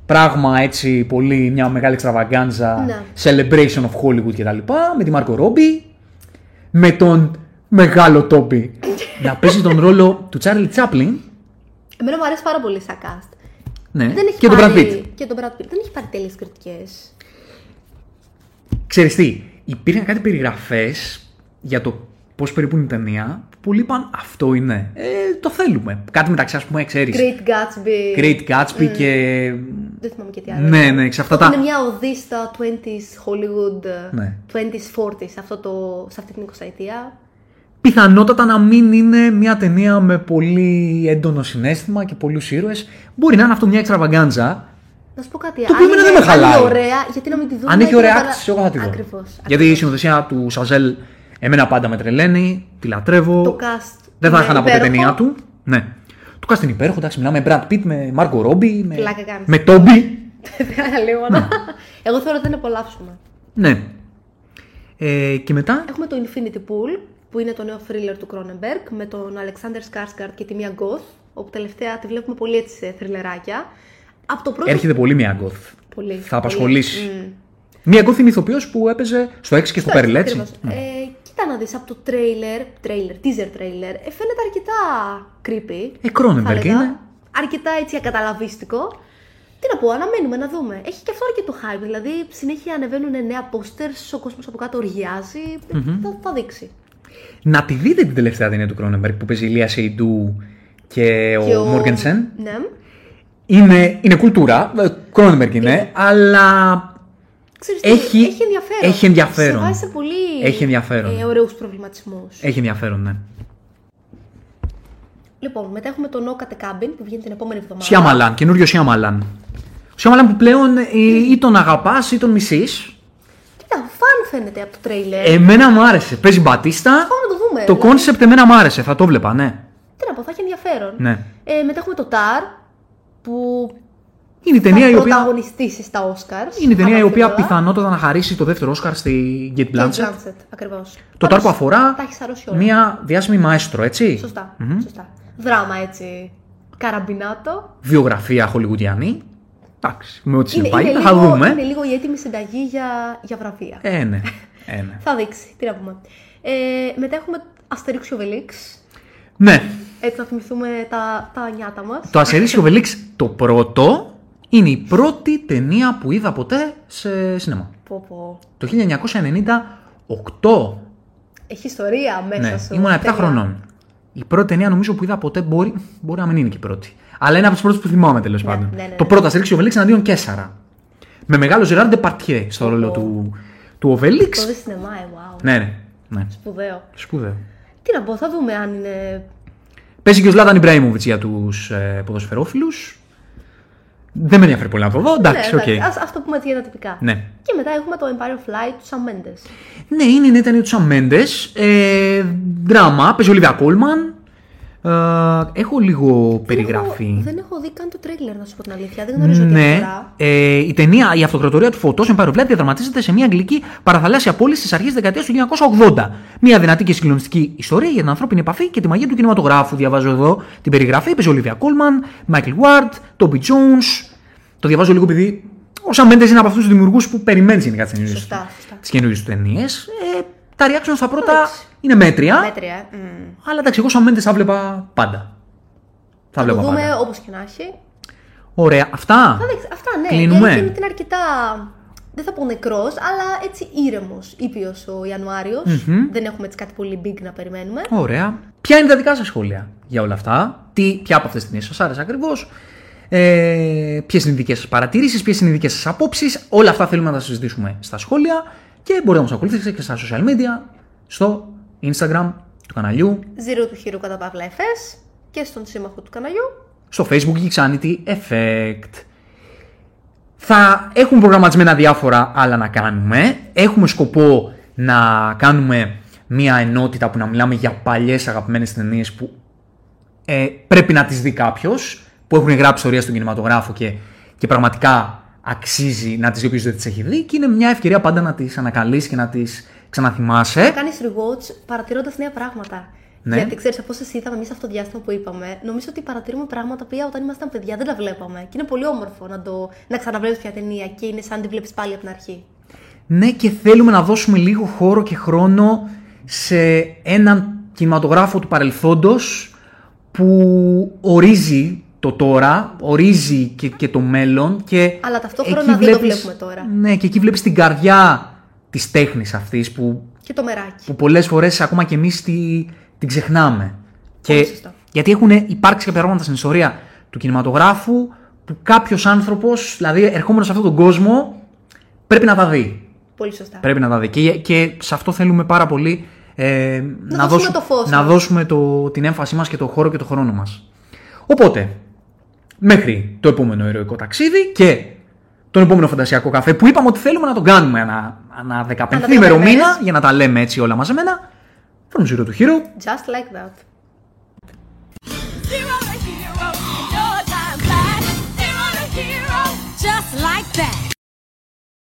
πράγμα έτσι πολύ, μια μεγάλη εξτραβαγκάντζα, Ναι. celebration of Hollywood κτλ. Με τη Μάρκο Ρόμπι, με τον μεγάλο Τόμπι να παίζει τον ρόλο του Τσάρλι Τσάπλιν. Εμένα μου αρέσει πάρα πολύ σαν cast. Ναι, Δεν έχει και τον Brad πάρει... Pitt. Και τον Brad Pitt. Δεν έχει πάρει τέλειες κριτικές. Ξέρεις τι, υπήρχαν κάτι περιγραφές για το πώς περίπου είναι η ταινία. Πολλοί είπαν αυτό είναι. Ε, το θέλουμε. Κάτι μεταξύ, ας πούμε, ξέρεις. Great Gatsby. Great Gatsby και. Δεν θυμάμαι και τι άλλο. Ναι, ναι, σε αυτά τα. Είναι μια οδή στα 20s Hollywood, Ναι. 20s 40s, σε, αυτό το, σε αυτή την 20 ετία. Πιθανότατα να μην είναι μια ταινία με πολύ έντονο συνέστημα και πολλούς ήρωες. Μπορεί να είναι αυτό μια εξτραβαγκάντζα. Να σου πω κάτι. Το οποίο αν εμένα είναι- δεν με αν είναι χαλάει. ωραία, γιατί να μην τη δούμε. Αν έχει και ωραία να άκτηση, εγώ θα τη δω. Ακριβώς. Γιατί η συνοδοσία του Σαζέλ εμένα πάντα με τρελαίνει, τη λατρεύω. Το cast Δεν θα είναι είχα να πω την υπέροχο. ταινία του. Ναι. Το cast είναι υπέροχο, εντάξει, μιλάμε με Brad Pitt, με Margot Robbie, με, Πλάκα κάνεις. με Toby. Δεν λίγο να. Εγώ θεωρώ ότι δεν απολαύσουμε. Ναι. Ε, και μετά; Έχουμε το Infinity Pool, που είναι το νέο thriller του Cronenberg, με τον Alexander Skarsgård και τη Mia Goth, όπου τελευταία τη βλέπουμε πολύ έτσι σε θρυλεράκια. Από το πρώτο... έρχεται πολύ μια γκοθ. Πολύ, Θα πολύ. απασχολήσει. Μμ. Μια γκοθ είναι ηθοποιός που έπαιζε στο 6 και στο Pearl, έτσι. Ακριβώς. Ε, κοίτα να δεις από το τρέιλερ, τρέιλερ, teaser trailer, ε, φαίνεται αρκετά creepy. Ε, Cronenberg θα έλεγα. είναι. Αρκετά έτσι ακαταλαβίστικο. Τι να πω, αναμένουμε να δούμε. Έχει και αυτό αρκετό hype, δηλαδή συνέχεια ανεβαίνουν νέα posters, ο κόσμος από κάτω οργιάζει, θα, θα δείξει. Να τη δείτε την τελευταία ταινία του Cronenberg που παίζει η Λία Σεϊντού και ο, Και ο- Μόργενσεν. Ναι. Είναι, είναι κουλτούρα, ε, Cronenberg είναι, αλλά Ξέρεις τι, Έχει- έχει ενδιαφέρον. έχει ενδιαφέρον. Σε βάζει σε πολύ Έχει ενδιαφέρον. Ε, ωραίους προβληματισμούς. έχει ενδιαφέρον, ναι. Λοιπόν, μετά έχουμε το No Cut Cabin που βγαίνει την επόμενη εβδομάδα. Σιάμαλαν, καινούριο Σιάμαλαν. Ο Σιάμαλαν που πλέον ε, ή τον αγαπάς ή τον μισείς. Κοίτα, fun φαίνεται από το τρέιλερ. Εμένα μου άρεσε. Παίζει Μπαουτίστα. Πάμε να το δούμε. Το δηλαδή. concept εμένα μου άρεσε. Θα το βλέπα, ναι. Τι να πω, θα έχει ενδιαφέρον. Ναι. Ε, μετά έχουμε το Tar που Είναι η ταινία θα η οποία. πρωταγωνιστήσει στα Oscars. Είναι η ταινία η οποία αναμφίβολα. πιθανότατα να χαρίσει το δεύτερο Όσκαρ στη Cate Blanchett. Blanchett, ακριβώς. Το Tar που Πάντως, αφορά Τα έχει σαρώσει όλα. μία διάσημη μαέστρο, έτσι. Σωστά, σωστά. Δράμα έτσι. Καραμπινάτο. Βιογραφία χολιγουδιανή. Εντάξει, με ό,τι Είναι, συνεπάγεται, είναι, θα λίγο, δούμε. είναι λίγο η έτοιμη συνταγή για, για βραβεία. Ε, ναι. [LAUGHS] Ε, ναι. Θα δείξει, τι να πούμε. Ε, μετά έχουμε Asterix Obelix. ναι. Έτσι να θυμηθούμε τα, τα νιάτα μας. Το Ασερίσιο Βελίξ το πρώτο είναι η πρώτη ταινία που είδα ποτέ σε σινεμά. Πω, πω. Το 1998. Έχει ιστορία μέσα Ναι, σου. ήμουν 7 ταινία. χρονών. Η πρώτη ταινία νομίζω που είδα ποτέ μπορεί, μπορεί να μην είναι και η πρώτη. Αλλά είναι από τις πρώτες που θυμάμαι τέλος πάντων. ναι, ναι, Το ναι. πρώτο Αστερίξ και Οβελίξ εναντίον Καίσαρα. Με μεγάλο Ζεράρ Ντεπαρτιέ στο ρόλο του, του Οβελίξ. Το δει σινεμά, ε, wow. Ναι, ναι, ναι. Σπουδαίο. Σπουδαίο. Τι να πω, θα δούμε αν είναι. Παίζει και ο Ζλάταν Ιμπραΐμοβιτς για τους ε, ποδοσφαιρόφιλους. Δεν με ενδιαφέρει πολύ να το δω. Εντάξει, ναι, οκ. εντάξει, ας, ας το πούμε έτσι για τα τυπικά. Ναι. Και μετά έχουμε το Empire of Light του Sam Mendes. Ναι, είναι η νέα ταινία του Σαμ Μέντες. Ε, δράμα, παίζει ο Ολίβια Κόλμαν. Ε, έχω λίγο περιγραφή. Δεν έχω, δεν έχω δει καν το τρέιλερ, να σου πω την αλήθεια. Δεν γνωρίζω τι Ναι, αφορά. ε, η ταινία Η Αυτοκρατορία του Φωτό, Empire of Light, διαδραματίζεται σε μια αγγλική παραθαλάσσια πόλη στις αρχές της δεκαετίας του 1980. Μια δυνατή και συγκλονιστική ιστορία για την ανθρώπινη επαφή και τη μαγεία του κινηματογράφου. Διαβάζω εδώ την περιγραφή. Παίζει ο Olivia Colman, Michael Ward, Toby Jones. Το διαβάζω λίγο επειδή ο Sam Mendes είναι από αυτούς τους δημιουργούς που περιμένεις γενικά τις Σωστά, σωστά. καινούριες τους ταινίες. Ε, τα reaction στα πρώτα Εντάξει. Είναι μέτρια. Μέτρια. ε. Μμ. Αλλά εντάξει, εγώ Sam Mendes θα βλέπα πάντα. Θα Θα το βλέπα δούμε πάντα. όπως και να έχει. Ωραία, αυτά. Θα δείξει. Αυτά ναι. Κλείνουμε. Η αλήθεια είναι ότι είναι αρκετά. Δεν θα πω νεκρός, αλλά έτσι ήρεμος, ήπιος ο ιανουαριο Δεν έχουμε έτσι κάτι πολύ big να περιμένουμε. Ωραία. Ποια είναι τα δικά σας σχόλια για όλα αυτά, τι, ποια από αυτές τις ταινίες σας άρεσε ακριβώς, ε, ποιες είναι οι δικές σας παρατηρήσεις, ποιες είναι οι δικές σας απόψεις; Όλα αυτά θέλουμε να τα συζητήσουμε στα σχόλια και μπορείτε να μας ακολουθήσετε και στα social media, στο Instagram του καναλιού, Zero του χείρου κατά παύλα FS και στον σύμμαχο του καναλιού. στο Facebook Geeksanity Effect. Θα έχουμε προγραμματισμένα διάφορα άλλα να κάνουμε. Έχουμε σκοπό να κάνουμε μια ενότητα που να μιλάμε για παλιές αγαπημένες ταινίες που ε, πρέπει να τις δει κάποιος, που έχουν γράψει ιστορία στον κινηματογράφο και, και πραγματικά αξίζει να τις δει όποιος δεν τις έχει δει και είναι μια ευκαιρία πάντα να τις ανακαλείς και να τις ξαναθυμάσαι. Κάνεις rewatch παρατηρώντας νέα πράγματα. Ναι. Γιατί ξέρεις, από όσες είδαμε εμείς αυτό το διάστημα που είπαμε, νομίζω ότι παρατηρούμε πράγματα που όταν ήμασταν παιδιά δεν τα βλέπαμε. Και είναι πολύ όμορφο να, το, να ξαναβλέπεις μια ταινία και είναι σαν να τη βλέπεις πάλι από την αρχή. Ναι, και θέλουμε να δώσουμε λίγο χώρο και χρόνο σε έναν κινηματογράφο του παρελθόντος που ορίζει το τώρα, ορίζει και, και το μέλλον και Αλλά ταυτόχρονα εκεί δεν το βλέπουμε τώρα. Ναι, και εκεί βλέπεις την καρδιά της τέχνης αυτής που, Και το μεράκι. που πολλές φορές ακόμα και εμείς τη, την ξεχνάμε. Πολύ Και, σωστό. γιατί έχουν υπάρξει κάποια πράγματα στην ιστορία του κινηματογράφου που κάποιος άνθρωπος, δηλαδή ερχόμενος σε αυτόν τον κόσμο, πρέπει να τα δει. Πολύ σωστά. Πρέπει να τα δει. Και, και σε αυτό θέλουμε πάρα πολύ ε, Να δώσουμε το φως να μας. δώσουμε το, την έμφασή μας και το χώρο και το χρόνο μας. Οπότε, μέχρι το επόμενο ηρωικό ταξίδι και τον επόμενο φαντασιακό καφέ που είπαμε ότι θέλουμε να τον κάνουμε ανά, Ανά 15η ημερομήνα για να τα λέμε έτσι όλα μαζεμένα, τον Ζήρο του Χείρου. Just like that.